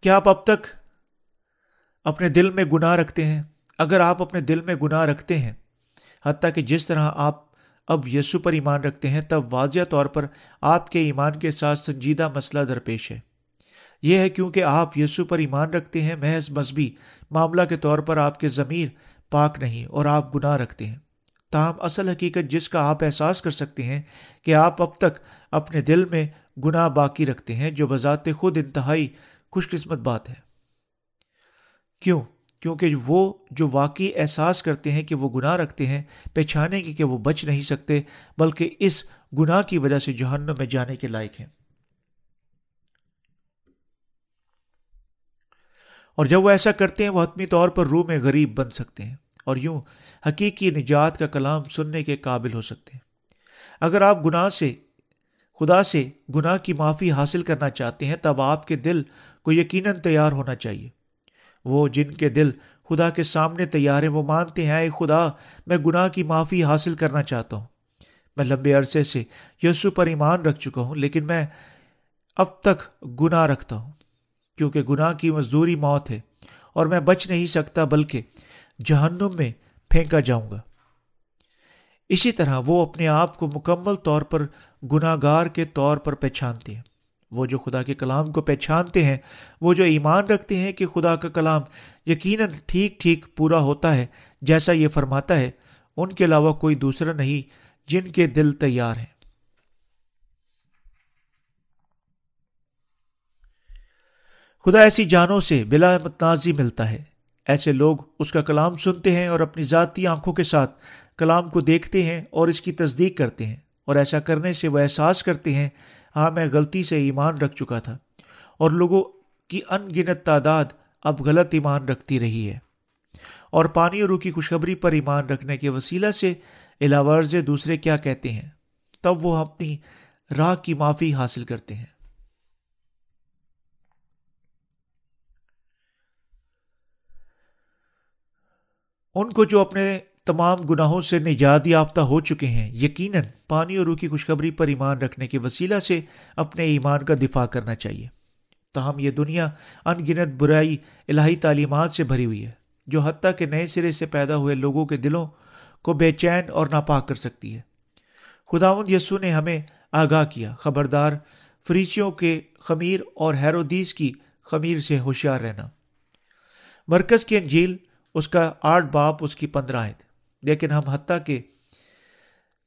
S1: کیا آپ اب تک اپنے دل میں گناہ رکھتے ہیں؟ اگر آپ اپنے دل میں گناہ رکھتے ہیں، حتیٰ کہ جس طرح آپ اب یسو پر ایمان رکھتے ہیں، تب واضح طور پر آپ کے ایمان کے ساتھ سنجیدہ مسئلہ درپیش ہے۔ یہ ہے کیونکہ آپ یسو پر ایمان رکھتے ہیں، محض مذہبی معاملہ کے طور پر آپ کے ضمیر پاک نہیں اور آپ گناہ رکھتے ہیں۔ تاہم، اصل حقیقت جس کا آپ احساس کر سکتے ہیں کہ آپ اب تک اپنے دل میں گناہ باقی رکھتے ہیں، جو بذات خود انتہائی خوش قسمت بات ہے۔ کیوں؟ کیونکہ وہ جو واقعی احساس کرتے ہیں کہ وہ گناہ رکھتے ہیں، پہچانے کی کہ وہ بچ نہیں سکتے، بلکہ اس گناہ کی وجہ سے جہنم میں جانے کے لائق ہیں۔ اور جب وہ ایسا کرتے ہیں، وہ حتمی طور پر روح میں غریب بن سکتے ہیں اور یوں حقیقی نجات کا کلام سننے کے قابل ہو سکتے ہیں۔ اگر آپ گناہ سے، خدا سے گناہ کی معافی حاصل کرنا چاہتے ہیں، تب آپ کے دل کو یقیناً تیار ہونا چاہیے۔ وہ جن کے دل خدا کے سامنے تیار ہیں، وہ مانتے ہیں، اے خدا، میں گناہ کی معافی حاصل کرنا چاہتا ہوں۔ میں لمبے عرصے سے یسو پر ایمان رکھ چکا ہوں، لیکن میں اب تک گناہ رکھتا ہوں، کیونکہ گناہ کی مزدوری موت ہے اور میں بچ نہیں سکتا، بلکہ جہنم میں پھینکا جاؤں گا۔ اسی طرح وہ اپنے آپ کو مکمل طور پر گناہ گار کے طور پر پہچانتے ہیں۔ وہ جو خدا کے کلام کو پہچانتے ہیں، وہ جو ایمان رکھتے ہیں کہ خدا کا کلام یقیناً ٹھیک ٹھیک پورا ہوتا ہے، جیسا یہ فرماتا ہے، ان کے علاوہ کوئی دوسرا نہیں جن کے دل تیار ہیں۔ خدا ایسی جانوں سے بلا متنازی ملتا ہے۔ ایسے لوگ اس کا کلام سنتے ہیں اور اپنی ذاتی آنکھوں کے ساتھ کلام کو دیکھتے ہیں اور اس کی تصدیق کرتے ہیں، اور ایسا کرنے سے وہ احساس کرتے ہیں ہاں میں غلطی سے ایمان رکھ چکا تھا۔ اور لوگوں کی ان گنت تعداد اب غلط ایمان رکھتی رہی ہے۔ اور پانی اور روح کی خوشخبری پر ایمان رکھنے کے وسیلہ سے علاورز دوسرے کیا کہتے ہیں؟ تب وہ اپنی راہ کی معافی حاصل کرتے ہیں۔ ان کو جو اپنے تمام گناہوں سے نجات یافتہ ہو چکے ہیں۔ یقیناً پانی اور روح کی خوشخبری پر ایمان رکھنے کے وسیلہ سے اپنے ایمان کا دفاع کرنا چاہیے۔ تاہم یہ دنیا ان گنت برائی الہی تعلیمات سے بھری ہوئی ہے، جو حتیٰ کہ نئے سرے سے پیدا ہوئے لوگوں کے دلوں کو بے چین اور ناپاک کر سکتی ہے۔ خداوند یسو نے ہمیں آگاہ کیا، خبردار فریچیوں کے خمیر اور حیرودیس کی خمیر سے ہوشیار رہنا۔ مرکز کی انجیل، اس کا آٹھ باپ، اس کی پندرہ ہے لیکن ہم حتیٰ کہ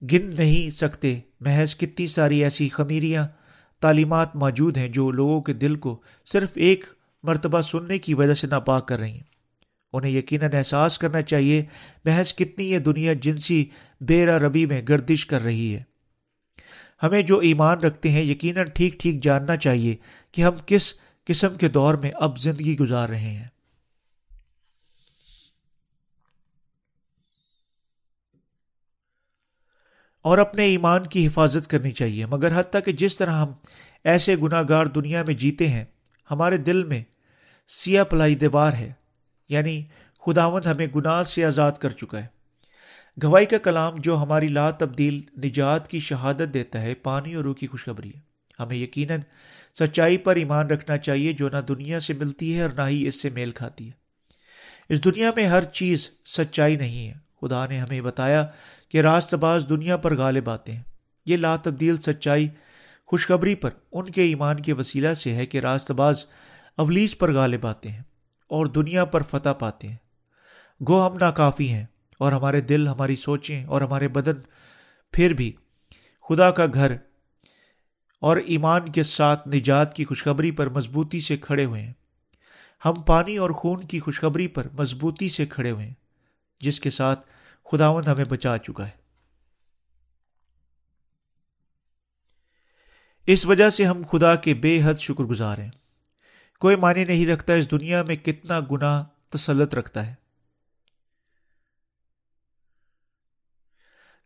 S1: گن نہیں سکتے۔ محض کتنی ساری ایسی خمیریاں، تعلیمات موجود ہیں جو لوگوں کے دل کو صرف ایک مرتبہ سننے کی وجہ سے ناپاک کر رہی ہیں۔ انہیں یقیناً احساس کرنا چاہیے محض کتنی یہ دنیا جنسی بیرا ربی میں گردش کر رہی ہے۔ ہمیں جو ایمان رکھتے ہیں، یقیناً ٹھیک ٹھیک جاننا چاہیے کہ ہم کس قسم کے دور میں اب زندگی گزار رہے ہیں۔ اور اپنے ایمان کی حفاظت کرنی چاہیے۔ مگر حتیٰ کہ جس طرح ہم ایسے گناہ گار دنیا میں جیتے ہیں، ہمارے دل میں سیاہ پلائی دیوار ہے۔ یعنی خداون ہمیں گناہ سے آزاد کر چکا ہے۔ گواہی کا کلام جو ہماری لا تبدیل نجات کی شہادت دیتا ہے، پانی اور روح کی خوشخبری ہے۔ ہمیں یقیناً سچائی پر ایمان رکھنا چاہیے جو نہ دنیا سے ملتی ہے اور نہ ہی اس سے میل کھاتی ہے۔ اس دنیا میں ہر چیز سچائی نہیں ہے۔ خدا نے ہمیں بتایا کہ راست باز دنیا پر غالب آتے ہیں۔ یہ لا تبدیل سچائی خوشخبری پر ان کے ایمان کے وسیلہ سے ہے کہ راست باز ابلیس پر غالب آتے ہیں اور دنیا پر فتح پاتے ہیں۔ گو ہم ناکافی ہیں اور ہمارے دل، ہماری سوچیں اور ہمارے بدن پھر بھی خدا کا گھر اور ایمان کے ساتھ نجات کی خوشخبری پر مضبوطی سے کھڑے ہوئے ہیں۔ ہم پانی اور خون کی خوشخبری پر مضبوطی سے کھڑے ہوئے ہیں۔ جس کے ساتھ خداوند ہمیں بچا چکا ہے۔ اس وجہ سے ہم خدا کے بے حد شکر گزار ہیں۔ کوئی معنی نہیں رکھتا اس دنیا میں کتنا گنا تسلط رکھتا ہے۔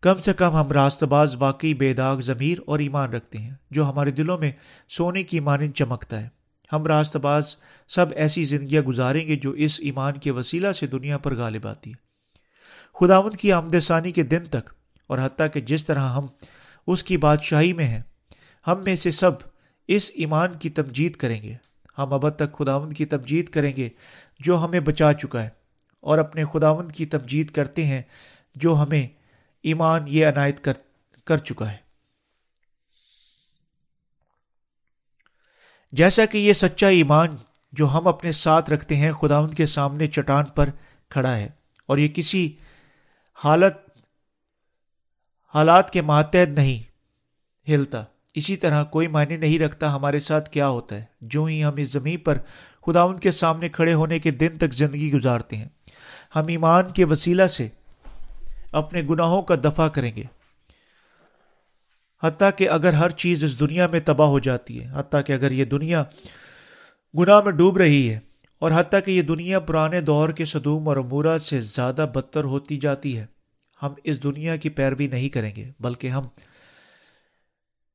S1: کم سے کم ہم راست باز واقعی بے داغ ضمیر اور ایمان رکھتے ہیں، جو ہمارے دلوں میں سونے کی مانند چمکتا ہے۔ ہم راست باز سب ایسی زندگیاں گزاریں گے جو اس ایمان کے وسیلہ سے دنیا پر غالب آتی ہے خداون کی آمد ثانی کے دن تک، اور حتیٰ کہ جس طرح ہم اس کی بادشاہی میں ہیں، ہم میں سے سب اس ایمان کی تمجید کریں گے۔ ہم اب تک خداون کی تمجید کریں گے جو ہمیں بچا چکا ہے، اور اپنے خداون کی تمجید کرتے ہیں جو ہمیں ایمان یہ عنایت کر کر چکا ہے۔ جیسا کہ یہ سچا ایمان جو ہم اپنے ساتھ رکھتے ہیں خداون کے سامنے چٹان پر کھڑا ہے، اور یہ کسی حالت حالات کے ماتحت نہیں ہلتا۔ اسی طرح کوئی معنی نہیں رکھتا ہمارے ساتھ کیا ہوتا ہے۔ جو ہی ہم اس زمین پر خدا ان کے سامنے کھڑے ہونے کے دن تک زندگی گزارتے ہیں، ہم ایمان کے وسیلہ سے اپنے گناہوں کا دفاع کریں گے۔ حتیٰ کہ اگر ہر چیز اس دنیا میں تباہ ہو جاتی ہے، حتیٰ کہ اگر یہ دنیا گناہ میں ڈوب رہی ہے اور حتیٰ کہ یہ دنیا پرانے دور کے صدوم اور امورات سے زیادہ بدتر ہوتی جاتی ہے۔ ہم اس دنیا کی پیروی نہیں کریں گے، بلکہ ہم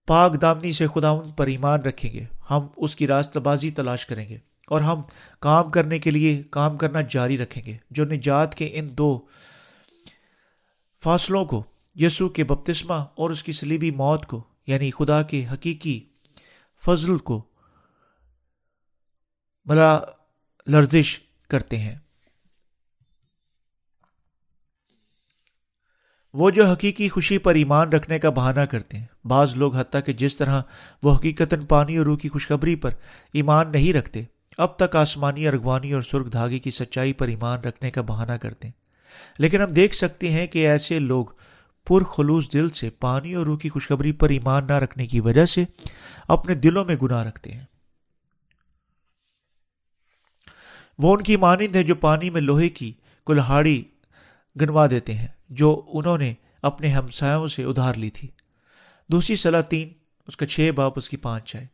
S1: پاک دامنی سے خدا ان پر ایمان رکھیں گے۔ ہم اس کی راستہ بازی تلاش کریں گے اور ہم کام کرنے کے لیے کام کرنا جاری رکھیں گے۔ جو نجات کے ان دو فاصلوں کو یسو کے بپتسمہ اور اس کی سلیبی موت کو یعنی خدا کے حقیقی فضل کو، بلا لرزش کرتے ہیں۔ وہ جو حقیقی خوشی پر ایمان رکھنے کا بہانہ کرتے ہیں۔ بعض لوگ حتیٰ کہ جس طرح وہ حقیقت پانی اور روح کی خوشخبری پر ایمان نہیں رکھتے، اب تک آسمانی ارغوانی اور سرخ دھاگے کی سچائی پر ایمان رکھنے کا بہانہ کرتے ہیں۔ لیکن ہم دیکھ سکتے ہیں کہ ایسے لوگ پرخلوص دل سے پانی اور روح کی خوشخبری پر ایمان نہ رکھنے کی وجہ سے اپنے دلوں میں گناہ رکھتے ہیں۔ وہ ان کی مانند ہے جو پانی میں لوہے کی کلہاڑی گنوا دیتے ہیں، جو انہوں نے اپنے ہمسایوں سے ادھار لی تھی۔ دوسری صلاح تین، اس کا چھ باپ، اس کی پانچ چائے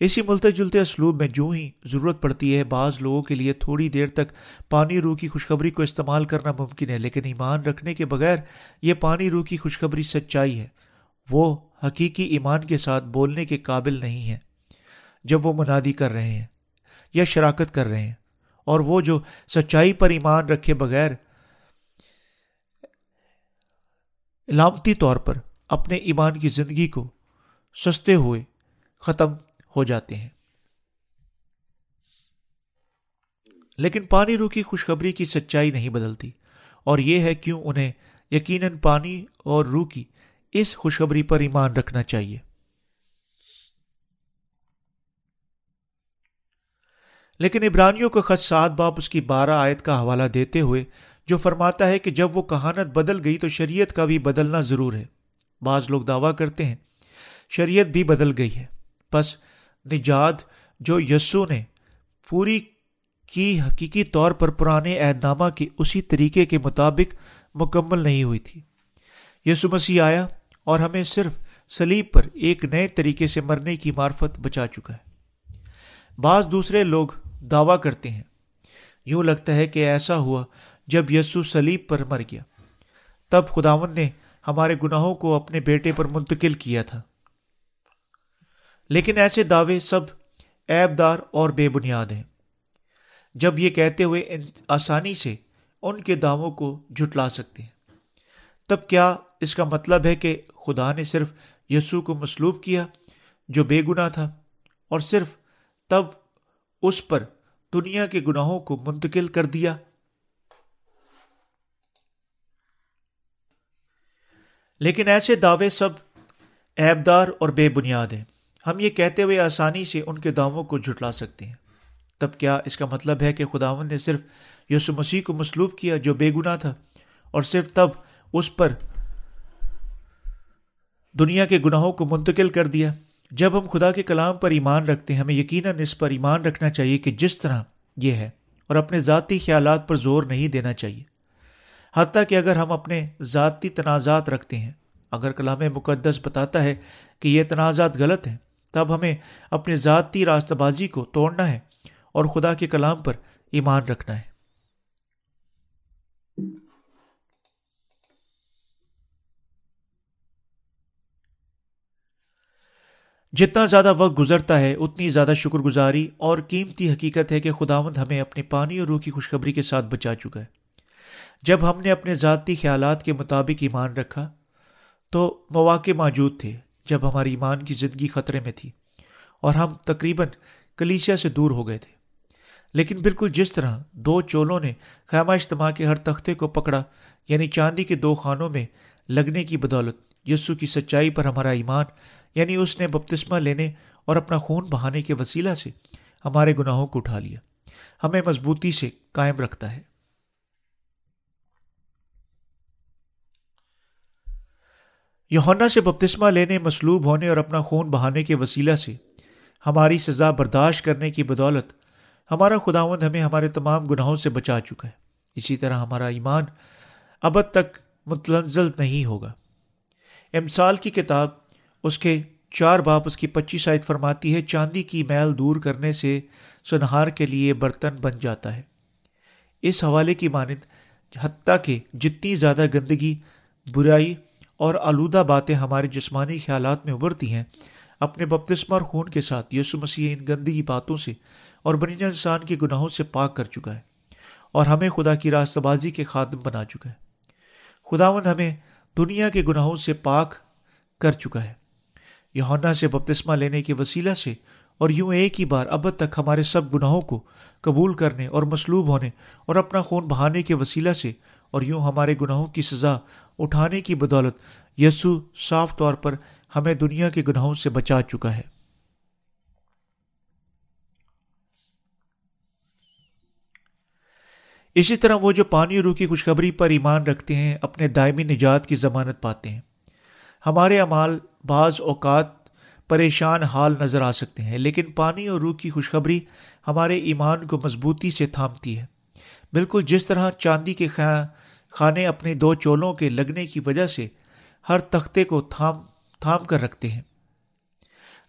S1: اسی ملتے جلتے اسلوب میں جو ہی ضرورت پڑتی ہے، بعض لوگوں کے لیے تھوڑی دیر تک پانی روح کی خوشخبری کو استعمال کرنا ممکن ہے، لیکن ایمان رکھنے کے بغیر یہ پانی روح کی خوشخبری سچائی ہے۔ وہ حقیقی ایمان کے ساتھ بولنے کے قابل نہیں ہے جب وہ منادی کر رہے ہیں یا شراکت کر رہے ہیں۔ اور وہ جو سچائی پر ایمان رکھے بغیر علامتی طور پر اپنے ایمان کی زندگی کو سستے ہوئے ختم ہو جاتے ہیں۔ لیکن پانی روح کی خوشخبری کی سچائی نہیں بدلتی، اور یہ ہے کیوں انہیں یقیناً پانی اور روح کی اس خوشخبری پر ایمان رکھنا چاہیے۔ لیکن ابرانیوں کا خط سات باپ اس کی بارہ آیت کا حوالہ دیتے ہوئے جو فرماتا ہے کہ جب وہ کہانت بدل گئی تو شریعت کا بھی بدلنا ضرور ہے۔ بعض لوگ دعویٰ کرتے ہیں، شریعت بھی بدل گئی ہے۔ بس نجات جو یسو نے پوری کی حقیقی طور پر پرانے عہد نامہ کے اسی طریقے کے مطابق مکمل نہیں ہوئی تھی۔ یسو مسیح آیا اور ہمیں صرف سلیب پر ایک نئے طریقے سے مرنے کی معرفت بچا چکا ہے۔ بعض دوسرے لوگ دعویٰ کرتے ہیں۔ یوں لگتا ہے کہ ایسا ہوا جب یسو سلیب پر مر گیا۔ تب خداون نے ہمارے گناہوں کو اپنے بیٹے پر منتقل کیا تھا۔ لیکن ایسے دعوے سب ایب دار اور بے بنیاد ہیں۔ جب یہ کہتے ہوئے آسانی سے ان کے دعووں کو جھٹلا سکتے ہیں۔ تب کیا اس کا مطلب ہے کہ خدا نے صرف یسو کو مسلوب کیا جو بے گناہ تھا اور صرف تب اس پر دنیا کے گناہوں کو منتقل کر دیا۔ لیکن ایسے دعوے سب ایبدار اور بے بنیاد ہیں۔ ہم یہ کہتے ہوئے آسانی سے ان کے دعووں کو جھٹلا سکتے ہیں۔ تب کیا اس کا مطلب ہے کہ خداون نے صرف یسو مسیح کو مسلوب کیا جو بے گناہ تھا، اور صرف تب اس پر دنیا کے گناہوں کو منتقل کر دیا؟ جب ہم خدا کے کلام پر ایمان رکھتے ہیں، ہمیں یقیناً اس پر ایمان رکھنا چاہیے کہ جس طرح یہ ہے، اور اپنے ذاتی خیالات پر زور نہیں دینا چاہیے۔ حتیٰ کہ اگر ہم اپنے ذاتی تنازعات رکھتے ہیں، اگر کلام مقدس بتاتا ہے کہ یہ تنازعات غلط ہیں، تب ہمیں اپنے ذاتی راستہ بازی کو توڑنا ہے اور خدا کے کلام پر ایمان رکھنا ہے۔ جتنا زیادہ وقت گزرتا ہے، اتنی زیادہ شکر گزاری اور قیمتی حقیقت ہے کہ خداوند ہمیں اپنے پانی اور روح کی خوشخبری کے ساتھ بچا چکا ہے۔ جب ہم نے اپنے ذاتی خیالات کے مطابق ایمان رکھا، تو مواقع موجود تھے جب ہماری ایمان کی زندگی خطرے میں تھی اور ہم تقریباً کلیشیا سے دور ہو گئے تھے۔ لیکن بالکل جس طرح دو چولوں نے خیمہ اجتماع کے ہر تختے کو پکڑا یعنی چاندی کے دو خانوں میں لگنے کی بدولت یسو کی سچائی پر ہمارا ایمان یعنی اس نے بپتسمہ لینے اور اپنا خون بہانے کے وسیلہ سے ہمارے گناہوں کو اٹھا لیا۔ ہمیں مضبوطی سے قائم رکھتا ہے۔ یونا سے بپتسمہ لینے، مصلوب ہونے اور اپنا خون بہانے کے وسیلہ سے ہماری سزا برداشت کرنے کی بدولت ہمارا خداوند ہمیں ہمارے تمام گناہوں سے بچا چکا ہے۔ اسی طرح ہمارا ایمان ابد تک متلزل نہیں ہوگا۔ امسال کی کتاب اس کے چار باپ اس کی پچیس آیت فرماتی ہے، چاندی کی میل دور کرنے سے سنہار کے لیے برتن بن جاتا ہے۔ اس حوالے کی مانند، حتیٰ کہ جتنی زیادہ گندگی، برائی اور آلودہ باتیں ہمارے جسمانی خیالات میں ابھرتی ہیں، اپنے بپتسمہ اور خون کے ساتھ یسو مسیح ان گندگی باتوں سے اور بنی انسان کے گناہوں سے پاک کر چکا ہے اور ہمیں خدا کی راستہ بازی کے خادم بنا چکا ہے۔ خداوند ہمیں دنیا کے گناہوں سے پاک کر چکا ہے۔ یونا سے بپتسمہ لینے کے وسیلہ سے اور یوں ایک ہی بار اب تک ہمارے سب گناہوں کو قبول کرنے اور مصلوب ہونے اور اپنا خون بہانے کے وسیلہ سے اور یوں ہمارے گناہوں کی سزا اٹھانے کی بدولت یسو صاف طور پر ہمیں دنیا کے گناہوں سے بچا چکا ہے۔ اسی طرح وہ جو پانی روح کی خوشخبری پر ایمان رکھتے ہیں، اپنے دائمی نجات کی ضمانت پاتے ہیں۔ ہمارے اعمال بعض اوقات پریشان حال نظر آ سکتے ہیں، لیکن پانی اور روح کی خوشخبری ہمارے ایمان کو مضبوطی سے تھامتی ہے۔ بالکل جس طرح چاندی کے خانے اپنے دو چولوں کے لگنے کی وجہ سے ہر تختے کو تھام تھام کر رکھتے ہیں۔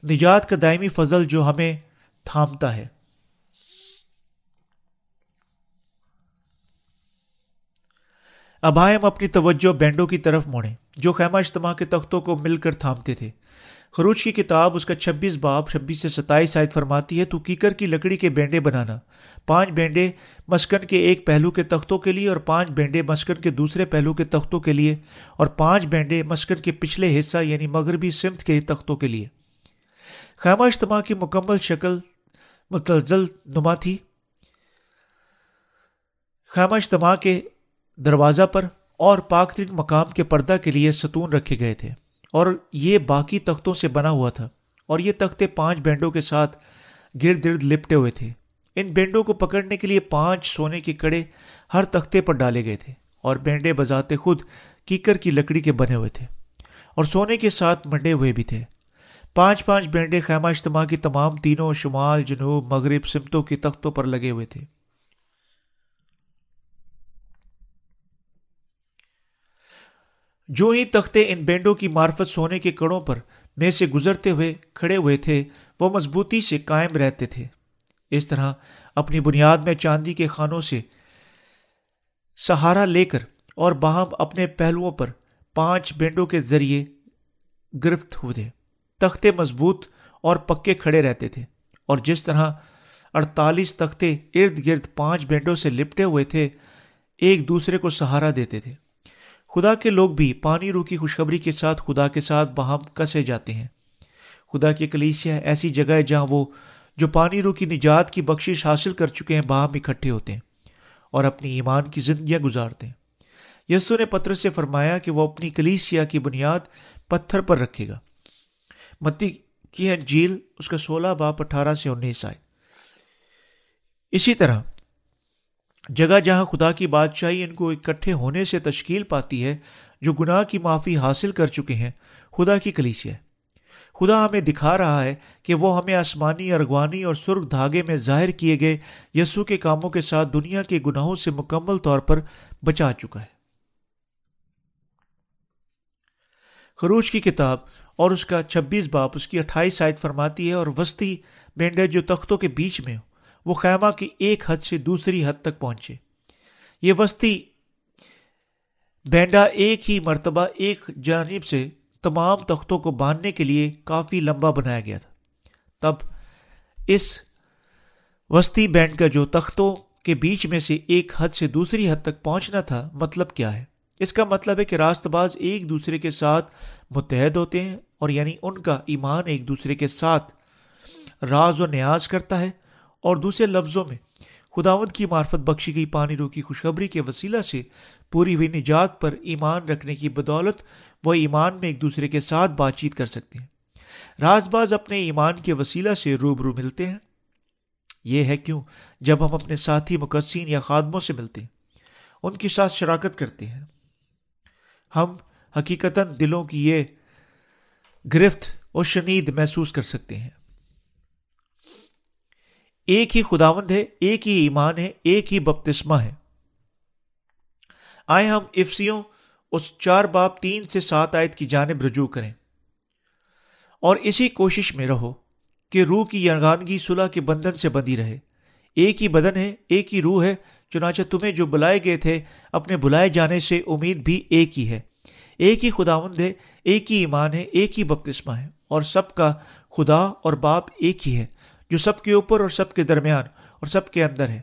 S1: نجات کا دائمی فضل جو ہمیں تھامتا ہے۔ اب آئے ہم اپنی توجہ بینڈوں کی طرف موڑیں، جو خیمہ اجتماع کے تختوں کو مل کر تھامتے تھے۔ خروج کی کتاب اس کا چھبیس باپ چھبیس سے ستائیس آیت فرماتی ہے، تو کیکر کی لکڑی کے بینڈے بنانا۔ پانچ بینڈے مسکن کے ایک پہلو کے تختوں کے لیے اور پانچ بینڈے مسکن کے دوسرے پہلو کے تختوں کے لیے، اور پانچ بینڈے مسکن کے پچھلے حصہ یعنی مغربی سمت کے تختوں کے لیے۔ خیمہ اجتماع کی مکمل شکل متزل نما تھی۔ خیمہ اجتماع کے دروازہ پر اور پاک ترین مقام کے پردہ کے لیے ستون رکھے گئے تھے اور یہ باقی تختوں سے بنا ہوا تھا اور یہ تختے پانچ بینڈوں کے ساتھ گرد گرد لپٹے ہوئے تھے۔ ان بینڈوں کو پکڑنے کے لیے پانچ سونے کے کڑے ہر تختے پر ڈالے گئے تھے اور بینڈے بجاتے خود کیکر کی لکڑی کے بنے ہوئے تھے اور سونے کے ساتھ منڈے ہوئے بھی تھے۔ پانچ پانچ بینڈے خیمہ اجتماع کی تمام تینوں شمال، جنوب، مغرب، سمتوں کے تختوں پر لگے ہوئے تھے۔ جو ہی تختے ان بینڈوں کی مارفت سونے کے کڑوں پر میں سے گزرتے ہوئے کھڑے ہوئے تھے، وہ مضبوطی سے قائم رہتے تھے۔ اس طرح اپنی بنیاد میں چاندی کے خانوں سے سہارا لے کر اور باہم اپنے پہلوؤں پر پانچ بینڈوں کے ذریعے گرفت ہوئے۔ تختے مضبوط اور پکے کھڑے رہتے تھے اور جس طرح اڑتالیس تختے ارد گرد پانچ بینڈوں سے لپٹے ہوئے تھے، ایک دوسرے کو سہارا دیتے تھے۔ خدا کے لوگ بھی پانی روح کی خوشخبری کے ساتھ خدا کے ساتھ باہم کسے جاتے ہیں۔ خدا کی کلیسیا ایسی جگہ ہے جہاں وہ جو پانی روح کی نجات کی بخشش حاصل کر چکے ہیں باہم اکٹھے ہوتے ہیں اور اپنی ایمان کی زندگیاں گزارتے ہیں۔ یسو نے پتھر سے فرمایا کہ وہ اپنی کلیسیا کی بنیاد پتھر پر رکھے گا۔ متی کی ہے جھیل اس کا سولہ باپ اٹھارہ سے انیس آئے۔ اسی طرح جگہ جہاں خدا کی بادشاہی ان کو اکٹھے ہونے سے تشکیل پاتی ہے، جو گناہ کی معافی حاصل کر چکے ہیں، خدا کی کلیسیا ہے۔ خدا ہمیں دکھا رہا ہے کہ وہ ہمیں آسمانی، ارغوانی اور سرخ دھاگے میں ظاہر کیے گئے یسو کے کاموں کے ساتھ دنیا کے گناہوں سے مکمل طور پر بچا چکا ہے۔ خروش کی کتاب اور اس کا چھبیس باپ، اس کی اٹھائیس سائد فرماتی ہے، اور وسطی بینڈے جو تختوں کے بیچ میں وہ خیمہ کی ایک حد سے دوسری حد تک پہنچے۔ یہ وسطی بینڈا ایک ہی مرتبہ ایک جانب سے تمام تختوں کو باندھنے کے لیے کافی لمبا بنایا گیا تھا۔ تب اس وسطی بینڈ کا جو تختوں کے بیچ میں سے ایک حد سے دوسری حد تک پہنچنا تھا مطلب کیا ہے؟ اس کا مطلب ہے کہ راست باز ایک دوسرے کے ساتھ متحد ہوتے ہیں اور یعنی ان کا ایمان ایک دوسرے کے ساتھ راز و نیاز کرتا ہے۔ اور دوسرے لفظوں میں خداوت کی معرفت بخشی گئی پانی رو کی خوشخبری کے وسیلہ سے پوری ہوئی نجات پر ایمان رکھنے کی بدولت وہ ایمان میں ایک دوسرے کے ساتھ بات چیت کر سکتے ہیں۔ راز باز اپنے ایمان کے وسیلہ سے روبرو ملتے ہیں۔ یہ ہے کیوں؟ جب ہم اپنے ساتھی، مقدسین یا خادموں سے ملتے ہیں، ان کے ساتھ شراکت کرتے ہیں۔ ہم حقیقتاً دلوں کی یہ گرفت اور شنید محسوس کر سکتے ہیں۔ ایک ہی خداوند ہے ایک ہی ایمان ہے ایک ہی بپتسمہ ہے آئے ہم افسیوں اس چار باپ تین سے سات آیت کی جانب رجوع کریں اور اسی کوشش میں رہو کہ روح کی یرغانگی صلح کے بندھن سے بندی رہے ایک ہی بدن ہے ایک ہی روح ہے چنانچہ تمہیں جو بلائے گئے تھے اپنے بلائے جانے سے امید بھی ایک ہی ہے ایک ہی خداوند ہے ایک ہی ایمان ہے ایک ہی بپتسمہ ہے اور سب کا خدا اور باپ ایک ہی ہے جو سب کے اوپر اور سب کے درمیان اور سب کے اندر ہے۔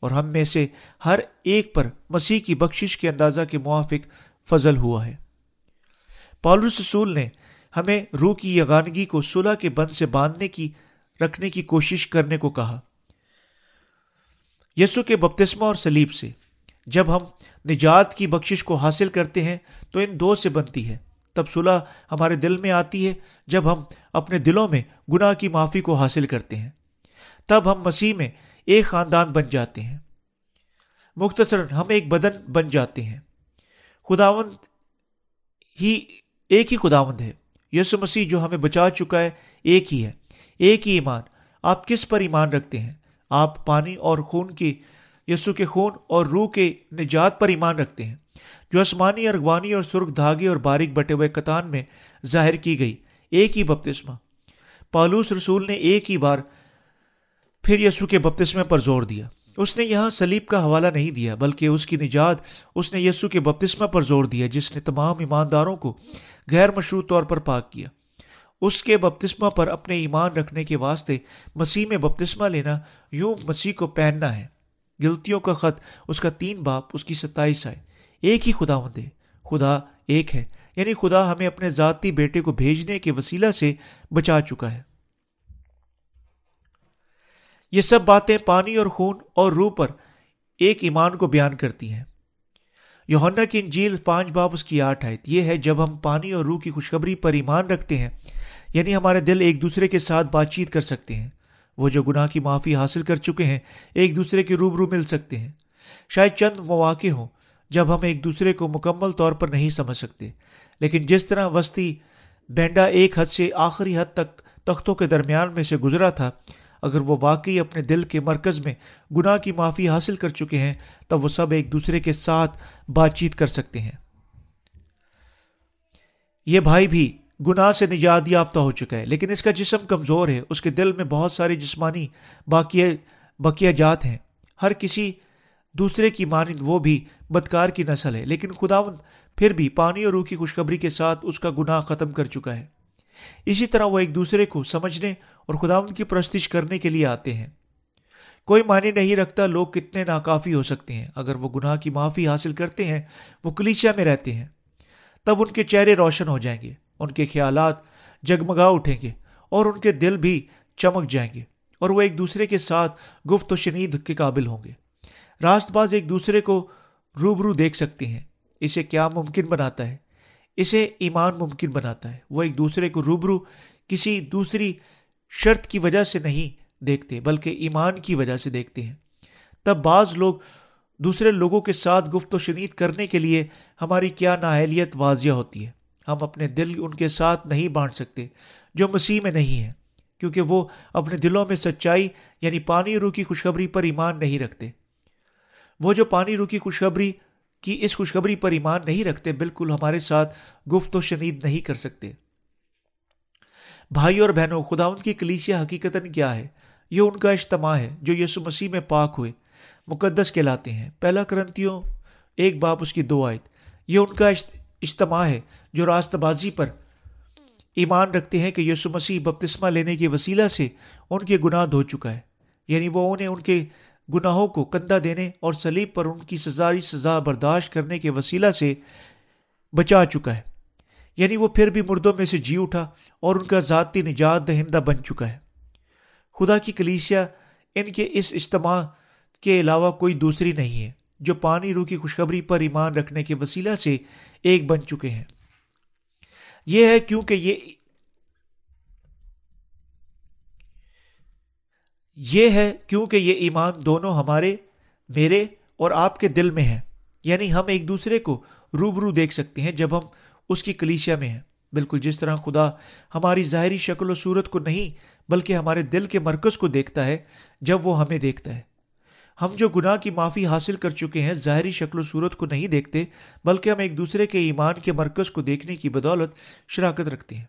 S1: اور ہم میں سے ہر ایک پر مسیح کی بخشش کے اندازہ کے موافق فضل ہوا ہے۔ پالرس رسول نے ہمیں روح کی یگانگی کو صلح کے بند سے باندھنے کی، رکھنے کی کوشش کرنے کو کہا۔ یسو کے بپتسمہ اور سلیب سے جب ہم نجات کی بخشش کو حاصل کرتے ہیں تو ان دو سے بنتی ہے۔ تب صلح ہمارے دل میں آتی ہے جب ہم اپنے دلوں میں گناہ کی معافی کو حاصل کرتے ہیں۔ تب ہم مسیح میں ایک خاندان بن جاتے ہیں۔ مختصر ہم ایک بدن بن جاتے ہیں۔ خداوند ہی ایک ہی خداوند ہے۔ یسو مسیح جو ہمیں بچا چکا ہے ایک ہی ہے۔ ایک ہی ایمان۔ آپ کس پر ایمان رکھتے ہیں؟ آپ پانی اور خون کی یسو کے خون اور روح کے نجات پر ایمان رکھتے ہیں۔ جو آسمانی، ارغوانی اور سرخ دھاگے اور باریک بٹے ہوئے کتان میں ظاہر کی گئی، ایک ہی بپتسمہ۔ پالوس رسول نے ایک ہی بار پھر یسو کے بپتسمے پر زور دیا۔ اس نے یہاں سلیب کا حوالہ نہیں دیا، بلکہ اس کی نجات اس نے یسو کے بپتسمہ پر زور دیا، جس نے تمام ایمانداروں کو غیر مشروط طور پر پاک کیا۔ اس کے بپتسمہ پر اپنے ایمان رکھنے کے واسطے مسیح میں بپتسمہ لینا یوں مسیح کو پہننا ہے۔ گلتیوں کا خط، اس کا تین باپ، اس کی ستائیس آئے۔ ایک ہی خدا ہے خدا ایک ہے۔ یعنی خدا ہمیں اپنے ذاتی بیٹے کو بھیجنے کے وسیلہ سے بچا چکا ہے۔ یہ سب باتیں پانی اور خون اور روح پر ایک ایمان کو بیان کرتی ہیں۔ یوہنا کی انجیل پانچ باب اس کی آٹھ آیت۔ یہ ہے جب ہم پانی اور روح کی خوشخبری پر ایمان رکھتے ہیں یعنی ہمارے دل ایک دوسرے کے ساتھ بات چیت کر سکتے ہیں۔ وہ جو گناہ کی معافی حاصل کر چکے ہیں، ایک دوسرے کے روبرو مل سکتے ہیں۔ شاید چند مواقع ہوں۔ جب ہم ایک دوسرے کو مکمل طور پر نہیں سمجھ سکتے۔ لیکن جس طرح وسطی بینڈا ایک حد سے آخری حد تک تختوں کے درمیان میں سے گزرا تھا، اگر وہ واقعی اپنے دل کے مرکز میں گناہ کی معافی حاصل کر چکے ہیں، تب وہ سب ایک دوسرے کے ساتھ بات چیت کر سکتے ہیں۔ یہ بھائی بھی گناہ سے نجات یافتہ ہو چکا ہے، لیکن اس کا جسم کمزور ہے۔ اس کے دل میں بہت ساری جسمانی باقیہ بقیہ جات ہیں۔ ہر کسی دوسرے کی مانند وہ بھی بدکار کی نسل ہے، لیکن خداوند پھر بھی پانی اور روح کی خوشخبری کے ساتھ اس کا گناہ ختم کر چکا ہے۔ اسی طرح وہ ایک دوسرے کو سمجھنے اور خداوند کی پرستش کرنے کے لیے آتے ہیں۔ کوئی معنی نہیں رکھتا لوگ کتنے ناکافی ہو سکتے ہیں۔ اگر وہ گناہ کی معافی حاصل کرتے ہیں، وہ کلیچیا میں رہتے ہیں۔ تب ان کے چہرے روشن ہو جائیں گے، ان کے خیالات جگمگا اٹھیں گے اور ان کے دل بھی چمک جائیں گے اور وہ ایک دوسرے کے ساتھ گفت و شنید کے قابل ہوں گے۔ راست باز ایک دوسرے کو روبرو دیکھ سکتے ہیں۔ اسے کیا ممکن بناتا ہے؟ اسے ایمان ممکن بناتا ہے۔ وہ ایک دوسرے کو روبرو کسی دوسری شرط کی وجہ سے نہیں دیکھتے، بلکہ ایمان کی وجہ سے دیکھتے ہیں۔ تب بعض لوگ دوسرے لوگوں کے ساتھ گفت و شنید کرنے کے لیے ہماری کیا نااہلیت واضح ہوتی ہے۔ ہم اپنے دل ان کے ساتھ نہیں بانٹ سکتے جو مسیح میں نہیں ہے کیونکہ وہ اپنے دلوں میں سچائی یعنی پانی روح کی خوشخبری پر ایمان نہیں رکھتے۔ وہ جو پانی روح کی خوشخبری کی اس خوشخبری پر ایمان نہیں رکھتے، بالکل ہمارے ساتھ گفت و شنید نہیں کر سکتے۔ بھائی اور بہنوں، خدا ان کی کلیسیا حقیقت کیا ہے؟ یہ ان کا اجتماع ہے جو یسو مسیح میں پاک ہوئے، مقدس کہلاتے ہیں۔ پہلا کرنتیوں ایک باپ، اس کی دو آیت۔ یہ ان کا اجتماع ہے جو راست بازی پر ایمان رکھتے ہیں کہ یسو مسیح بپتسمہ لینے کے وسیلہ سے ان کے گناہ دھو چکا ہے۔ یعنی وہ انہیں ان کے گناہوں کو کندھا دینے اور سلیب پر ان کی سزاری سزا برداشت کرنے کے وسیلہ سے بچا چکا ہے۔ یعنی وہ پھر بھی مردوں میں سے جی اٹھا اور ان کا ذاتی نجات دہندہ بن چکا ہے۔ خدا کی کلیسیا ان کے اس اجتماع کے علاوہ کوئی دوسری نہیں ہے، جو پانی روح کی خوشخبری پر ایمان رکھنے کے وسیلہ سے ایک بن چکے ہیں۔ یہ ہے کیونکہ یہ یہ ہے کیونکہ یہ ایمان دونوں ہمارے، میرے اور آپ کے دل میں ہے۔ یعنی ہم ایک دوسرے کو روبرو دیکھ سکتے ہیں جب ہم اس کی کلیشیا میں ہیں۔ بالکل جس طرح خدا ہماری ظاہری شکل و صورت کو نہیں، بلکہ ہمارے دل کے مرکز کو دیکھتا ہے جب وہ ہمیں دیکھتا ہے۔ ہم جو گناہ کی معافی حاصل کر چکے ہیں، ظاہری شکل و صورت کو نہیں دیکھتے، بلکہ ہم ایک دوسرے کے ایمان کے مرکز کو دیکھنے کی بدولت شراکت رکھتے ہیں۔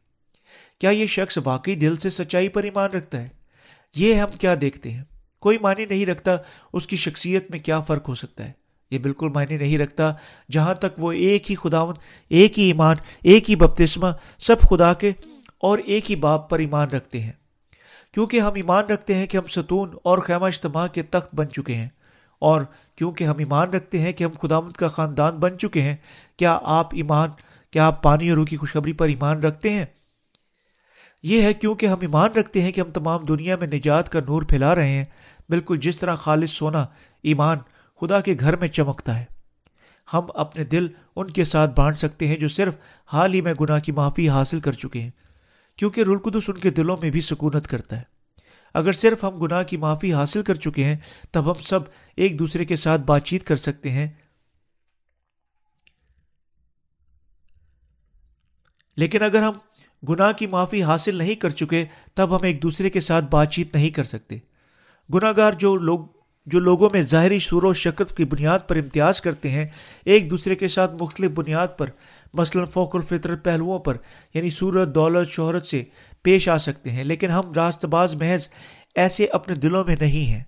S1: کیا یہ شخص واقعی دل سے سچائی پر ایمان رکھتا ہے؟ یہ ہم کیا دیکھتے ہیں؟ کوئی معنی نہیں رکھتا اس کی شخصیت میں کیا فرق ہو سکتا ہے۔ یہ بالکل معنی نہیں رکھتا جہاں تک وہ ایک ہی خداون ایک ہی ایمان، ایک ہی بپتسمہ، سب خدا کے اور ایک ہی باپ پر ایمان رکھتے ہیں۔ کیونکہ ہم ایمان رکھتے ہیں کہ ہم ستون اور خیمہ اجتماع کے تخت بن چکے ہیں۔ اور کیونکہ ہم ایمان رکھتے ہیں کہ ہم خداوند کا خاندان بن چکے ہیں، کیا آپ ایمان، کیا آپ پانی اور روح کی خوشخبری پر ایمان رکھتے ہیں؟ یہ ہے کیونکہ ہم ایمان رکھتے ہیں کہ ہم تمام دنیا میں نجات کا نور پھیلا رہے ہیں۔ بالکل جس طرح خالص سونا ایمان خدا کے گھر میں چمکتا ہے۔ ہم اپنے دل ان کے ساتھ بانٹ سکتے ہیں جو صرف حال ہی میں گناہ کی معافی حاصل کر چکے ہیں، کیونکہ رلقدس ان کے دلوں میں بھی سکونت کرتا ہے۔ اگر صرف ہم گناہ کی معافی حاصل کر چکے ہیں، تب ہم سب ایک دوسرے کے ساتھ بات چیت کر سکتے ہیں۔ لیکن اگر ہم گناہ کی معافی حاصل نہیں کر چکے، تب ہم ایک دوسرے کے ساتھ بات چیت نہیں کر سکتے۔ گناہ گار جو لوگ جو لوگوں میں ظاہری شور و شکت کی بنیاد پر امتیاز کرتے ہیں، ایک دوسرے کے ساتھ مختلف بنیاد پر، مثلاً فوق الفطرت پہلوؤں پر یعنی صورت دولت، شہرت سے پیش آ سکتے ہیں، لیکن ہم راست باز محض ایسے اپنے دلوں میں نہیں ہیں۔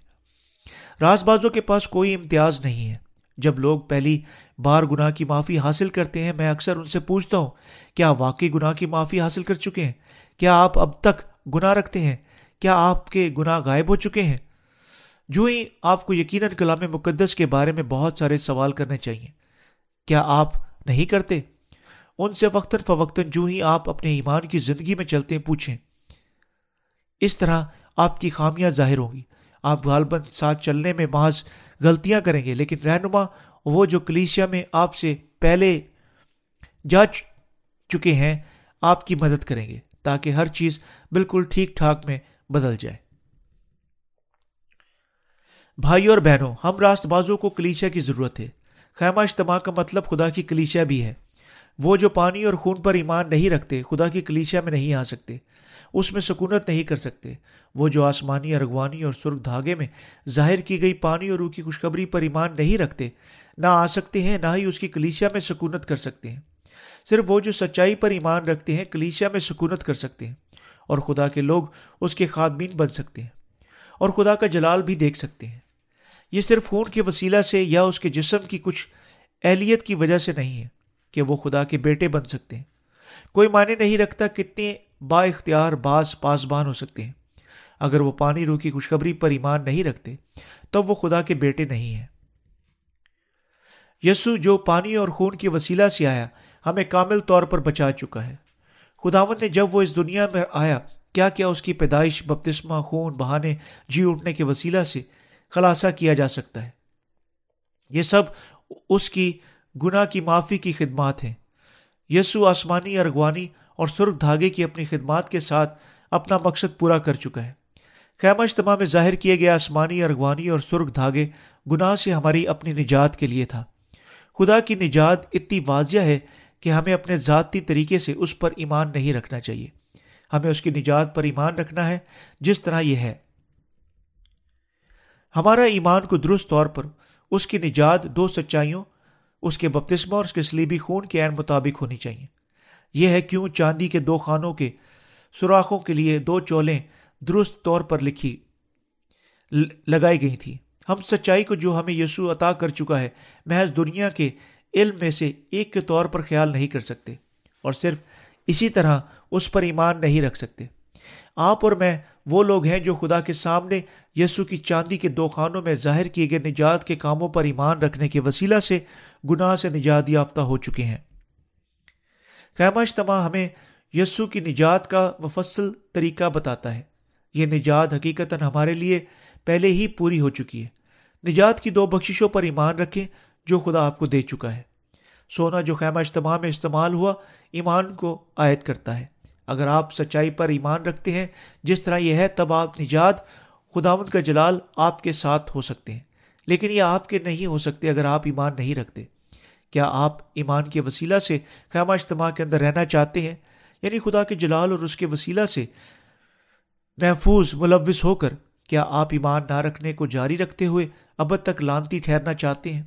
S1: راز بازوں کے پاس کوئی امتیاز نہیں ہے۔ جب لوگ پہلی بار گناہ کی معافی حاصل کرتے ہیں، میں اکثر ان سے پوچھتا ہوں، کیا واقعی گناہ کی معافی حاصل کر چکے ہیں؟ کیا آپ اب تک گناہ رکھتے ہیں؟ کیا آپ کے گناہ غائب ہو چکے ہیں؟ جو ہی آپ کو یقیناً کلام مقدس کے بارے میں بہت سارے سوال کرنے چاہیے۔ کیا آپ نہیں کرتے؟ ان سے وقتاً فوقتاً جو ہی آپ اپنے ایمان کی زندگی میں چلتے پوچھیں۔ اس طرح آپ کی خامیاں ظاہر ہوں گی۔ آپ غالباً ساتھ چلنے میں محض غلطیاں کریں گے۔ لیکن رہنما، وہ جو کلیشیا میں آپ سے پہلے جا چکے ہیں، آپ کی مدد کریں گے تاکہ ہر چیز بالکل ٹھیک ٹھاک میں بدل جائے۔ بھائی اور بہنوں، ہم راست بازوں کو کلیشیا کی ضرورت ہے۔ خیمہ اجتماع کا مطلب خدا کی کلیشیا بھی ہے۔ وہ جو پانی اور خون پر ایمان نہیں رکھتے، خدا کی کلیشیا میں نہیں آ سکتے۔ اس میں سکونت نہیں کر سکتے۔ وہ جو آسمانی، ارغوانی اور سرخ دھاگے میں ظاہر کی گئی پانی اور روح کی خوشخبری پر ایمان نہیں رکھتے، نہ آ سکتے ہیں، نہ ہی اس کی کلیشیا میں سکونت کر سکتے ہیں۔ صرف وہ جو سچائی پر ایمان رکھتے ہیں، کلیشیا میں سکونت کر سکتے ہیں۔ اور خدا کے لوگ اس کے خادمین بن سکتے ہیں۔ اور خدا کا جلال بھی دیکھ سکتے ہیں۔ یہ صرف خون کے وسیلہ سے یا اس کے جسم کی کچھ اہلیت کی وجہ سے نہیں ہے کہ وہ خدا کے بیٹے بن سکتے ہیں۔ کوئی معنی نہیں رکھتا کتنے با اختیار باز پاسبان ہو سکتے ہیں۔ اگر وہ پانی روح کی خوشخبری پر ایمان نہیں رکھتے، تب وہ خدا کے بیٹے نہیں ہیں۔ یسو جو پانی اور خون کی وسیلہ سے آیا، ہمیں کامل طور پر بچا چکا ہے۔ خداون نے جب وہ اس دنیا میں آیا، کیا کیا اس کی پیدائش، بپتسمہ، خون، بہانے جی اٹھنے کے وسیلہ سے خلاصہ کیا جا سکتا ہے؟ یہ سب اس کی گناہ کی معافی کی خدمات ہیں۔ یسو آسمانی، ارغوانی اور سرخ دھاگے کی اپنی خدمات کے ساتھ اپنا مقصد پورا کر چکا ہے۔ خیمہ اجتماع میں ظاہر کیے گئے آسمانی ارغوانی اور سرخ دھاگے گناہ سے ہماری اپنی نجات کے لیے تھا۔ خدا کی نجات اتنی واضح ہے کہ ہمیں اپنے ذاتی طریقے سے اس پر ایمان نہیں رکھنا چاہیے۔ ہمیں اس کی نجات پر ایمان رکھنا ہے، جس طرح یہ ہے۔ ہمارا ایمان کو درست طور پر اس کی نجات دو سچائیوں، اس کے بپتسمہ اور اس کے سلیبی خون کے عین مطابق ہونی چاہیے۔ یہ ہے کیوں چاندی کے دو خانوں کے سوراخوں کے لیے دو چولیں درست طور پر لکھی لگائی گئی تھیں۔ ہم سچائی کو جو ہمیں یسوع عطا کر چکا ہے، محض دنیا کے علم میں سے ایک کے طور پر خیال نہیں کر سکتے، اور صرف اسی طرح اس پر ایمان نہیں رکھ سکتے۔ آپ اور میں وہ لوگ ہیں جو خدا کے سامنے یسو کی چاندی کے دو خانوں میں ظاہر کیے گئے نجات کے کاموں پر ایمان رکھنے کے وسیلہ سے گناہ سے نجات یافتہ ہو چکے ہیں۔ خیمہ اجتماع ہمیں یسو کی نجات کا مفصل طریقہ بتاتا ہے۔ یہ نجات حقیقت ہمارے لیے پہلے ہی پوری ہو چکی ہے۔ نجات کی دو بخششوں پر ایمان رکھیں جو خدا آپ کو دے چکا ہے۔ سونا جو خیمہ اجتماع میں استعمال ہوا، ایمان کو عائد کرتا ہے۔ اگر آپ سچائی پر ایمان رکھتے ہیں، جس طرح یہ ہے، تب آپ نجات خداون کا جلال آپ کے ساتھ ہو سکتے ہیں۔ لیکن یہ آپ کے نہیں ہو سکتے اگر آپ ایمان نہیں رکھتے۔ کیا آپ ایمان کے وسیلہ سے خیمہ اجتماع کے اندر رہنا چاہتے ہیں؟ یعنی خدا کے جلال اور اس کے وسیلہ سے محفوظ، ملوث ہو کر کیا آپ ایمان نہ رکھنے کو جاری رکھتے ہوئے اب تک لانتی ٹھہرنا چاہتے ہیں؟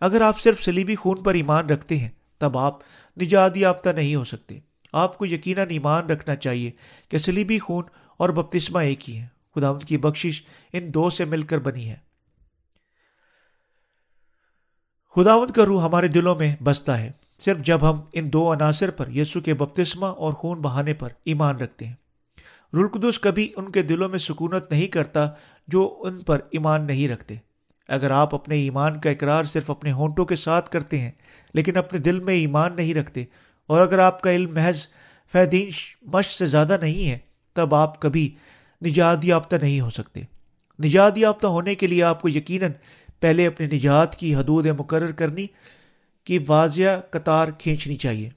S1: اگر آپ صرف سلیبی خون پر ایمان رکھتے ہیں، تب آپ نجات یافتہ نہیں ہو سکتے۔ آپ کو یقیناً ایمان رکھنا چاہیے کہ سلیبی خون اور بپتسمہ ایک ہی ہے خدا ان کی بخشش ان دو سے مل کر بنی ہے۔ خداوند کا روح ہمارے دلوں میں بستا ہے۔ صرف جب ہم ان دو عناصر پر یسو کے بپتسمہ اور خون بہانے پر ایمان رکھتے ہیں۔ رلقدس کبھی ان کے دلوں میں سکونت نہیں کرتا جو ان پر ایمان نہیں رکھتے۔ اگر آپ اپنے ایمان کا اقرار صرف اپنے ہونٹوں کے ساتھ کرتے ہیں، لیکن اپنے دل میں ایمان نہیں رکھتے، اور اگر آپ کا علم محض فیدین مشق سے زیادہ نہیں ہے، تب آپ کبھی نجات یافتہ نہیں ہو سکتے۔ نجات یافتہ ہونے کے لیے آپ کو یقیناً پہلے اپنے نجات کی حدود مقرر کرنی کی واضح قطار کھینچنی چاہیے۔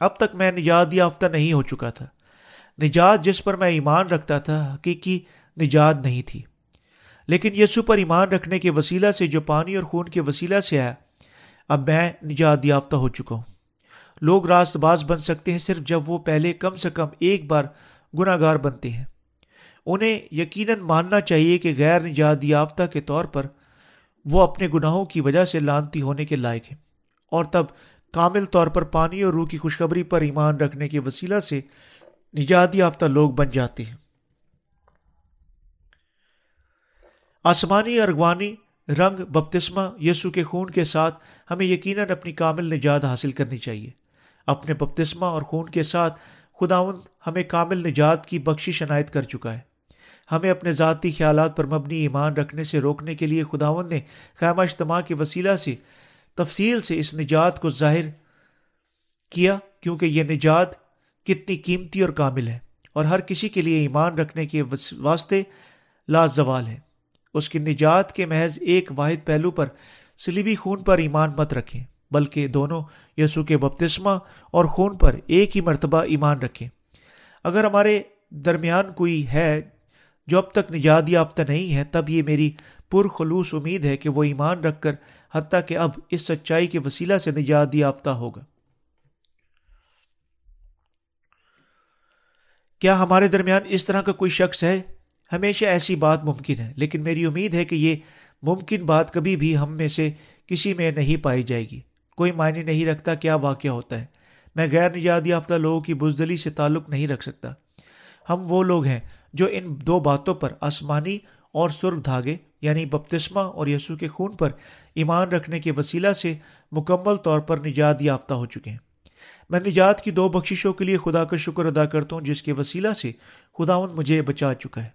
S1: اب تک میں نجات یافتہ نہیں ہو چکا تھا۔ نجات جس پر میں ایمان رکھتا تھا، حقیقی نجات نہیں تھی۔ لیکن یسو پر ایمان رکھنے کے وسیلہ سے، جو پانی اور خون کے وسیلہ سے آیا، اب میں نجات یافتہ ہو چکا ہوں۔ لوگ راست باز بن سکتے ہیں صرف جب وہ پہلے کم سے کم ایک بار گناہ گار بنتے ہیں۔ انہیں یقیناً ماننا چاہیے کہ غیر نجات یافتہ کے طور پر وہ اپنے گناہوں کی وجہ سے لانتی ہونے کے لائق ہیں۔ اور تب کامل طور پر پانی اور روح کی خوشخبری پر ایمان رکھنے کے وسیلہ سے نجات یافتہ لوگ بن جاتے ہیں۔ آسمانی ارغوانی رنگ بپتسمہ یسو کے خون کے ساتھ ہمیں یقیناً اپنی کامل نجات حاصل کرنی چاہیے۔ اپنے بپتسمہ اور خون کے ساتھ خداون ہمیں کامل نجات کی بخشی عنایت کر چکا ہے۔ ہمیں اپنے ذاتی خیالات پر مبنی ایمان رکھنے سے روکنے کے لیے خداون نے خیمہ اجتماع کے وسیلہ سے تفصیل سے اس نجات کو ظاہر کیا، کیونکہ یہ نجات کتنی قیمتی اور کامل ہے اور ہر کسی کے لیے ایمان رکھنے کے واسطے لازوال ہے۔ اس کی نجات کے محض ایک واحد پہلو پر سلیبی خون پر ایمان مت رکھیں، بلکہ دونوں یسو کے بپتسمہ اور خون پر ایک ہی مرتبہ ایمان رکھیں۔ اگر ہمارے درمیان کوئی ہے جو اب تک نجات یافتہ نہیں ہے، تب یہ میری پرخلوص امید ہے کہ وہ ایمان رکھ کر حتیٰ کہ اب اس سچائی کے وسیلہ سے نجات یافتہ ہوگا۔ کیا ہمارے درمیان اس طرح کا کوئی شخص ہے؟ ہمیشہ ایسی بات ممکن ہے، لیکن میری امید ہے کہ یہ ممکن بات کبھی بھی ہم میں سے کسی میں نہیں پائی جائے گی۔ کوئی معنی نہیں رکھتا کیا واقعہ ہوتا ہے۔ میں غیر نجات یافتہ لوگوں کی بزدلی سے تعلق نہیں رکھ سکتا۔ ہم وہ لوگ ہیں جو ان دو باتوں پر آسمانی اور سرخ دھاگے یعنی بپتسمہ اور یسوع کے خون پر ایمان رکھنے کے وسیلہ سے مکمل طور پر نجات یافتہ ہو چکے ہیں۔ میں نجات کی دو بخششوں کے لیے خدا کا شکر ادا کرتا ہوں، جس کے وسیلہ سے خداون مجھے بچا چکا ہے،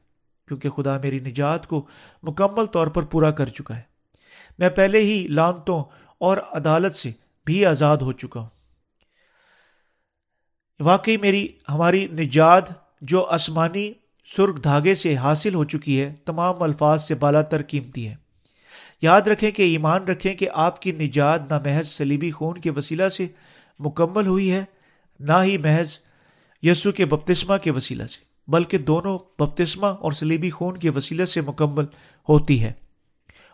S1: کیونکہ خدا میری نجات کو مکمل طور پر پورا کر چکا ہے۔ میں پہلے ہی لانتوں اور عدالت سے بھی آزاد ہو چکا ہوں۔ واقعی میری، ہماری نجات جو آسمانی سرخ دھاگے سے حاصل ہو چکی ہے، تمام الفاظ سے بالا تر قیمتی ہے یاد رکھیں کہ، ایمان رکھیں کہ آپ کی نجات نہ محض سلیبی خون کے وسیلہ سے مکمل ہوئی ہے، نہ ہی محض یسو کے بپتسمہ کے وسیلہ سے، بلکہ دونوں بپتسمہ اور سلیبی خون کے وسیلے سے مکمل ہوتی ہے۔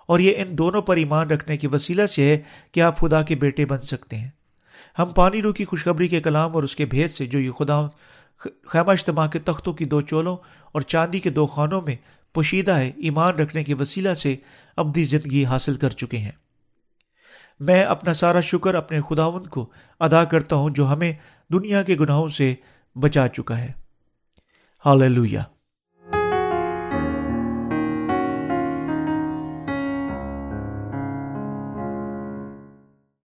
S1: اور یہ ان دونوں پر ایمان رکھنے کے وسیلہ سے ہے کہ آپ خدا کے بیٹے بن سکتے ہیں۔ ہم پانی رو کی خوشخبری کے کلام اور اس کے بھید سے، جو یہ خدا خیمہ اجتماع کے تختوں کی دو چولوں اور چاندی کے دو خانوں میں پوشیدہ ہے ایمان رکھنے کے وسیلہ سے ابدی زندگی حاصل کر چکے ہیں۔ میں اپنا سارا شکر اپنے خداون کو ادا کرتا ہوں جو ہمیں دنیا کے گناہوں سے بچا چکا ہے۔ Hallelujah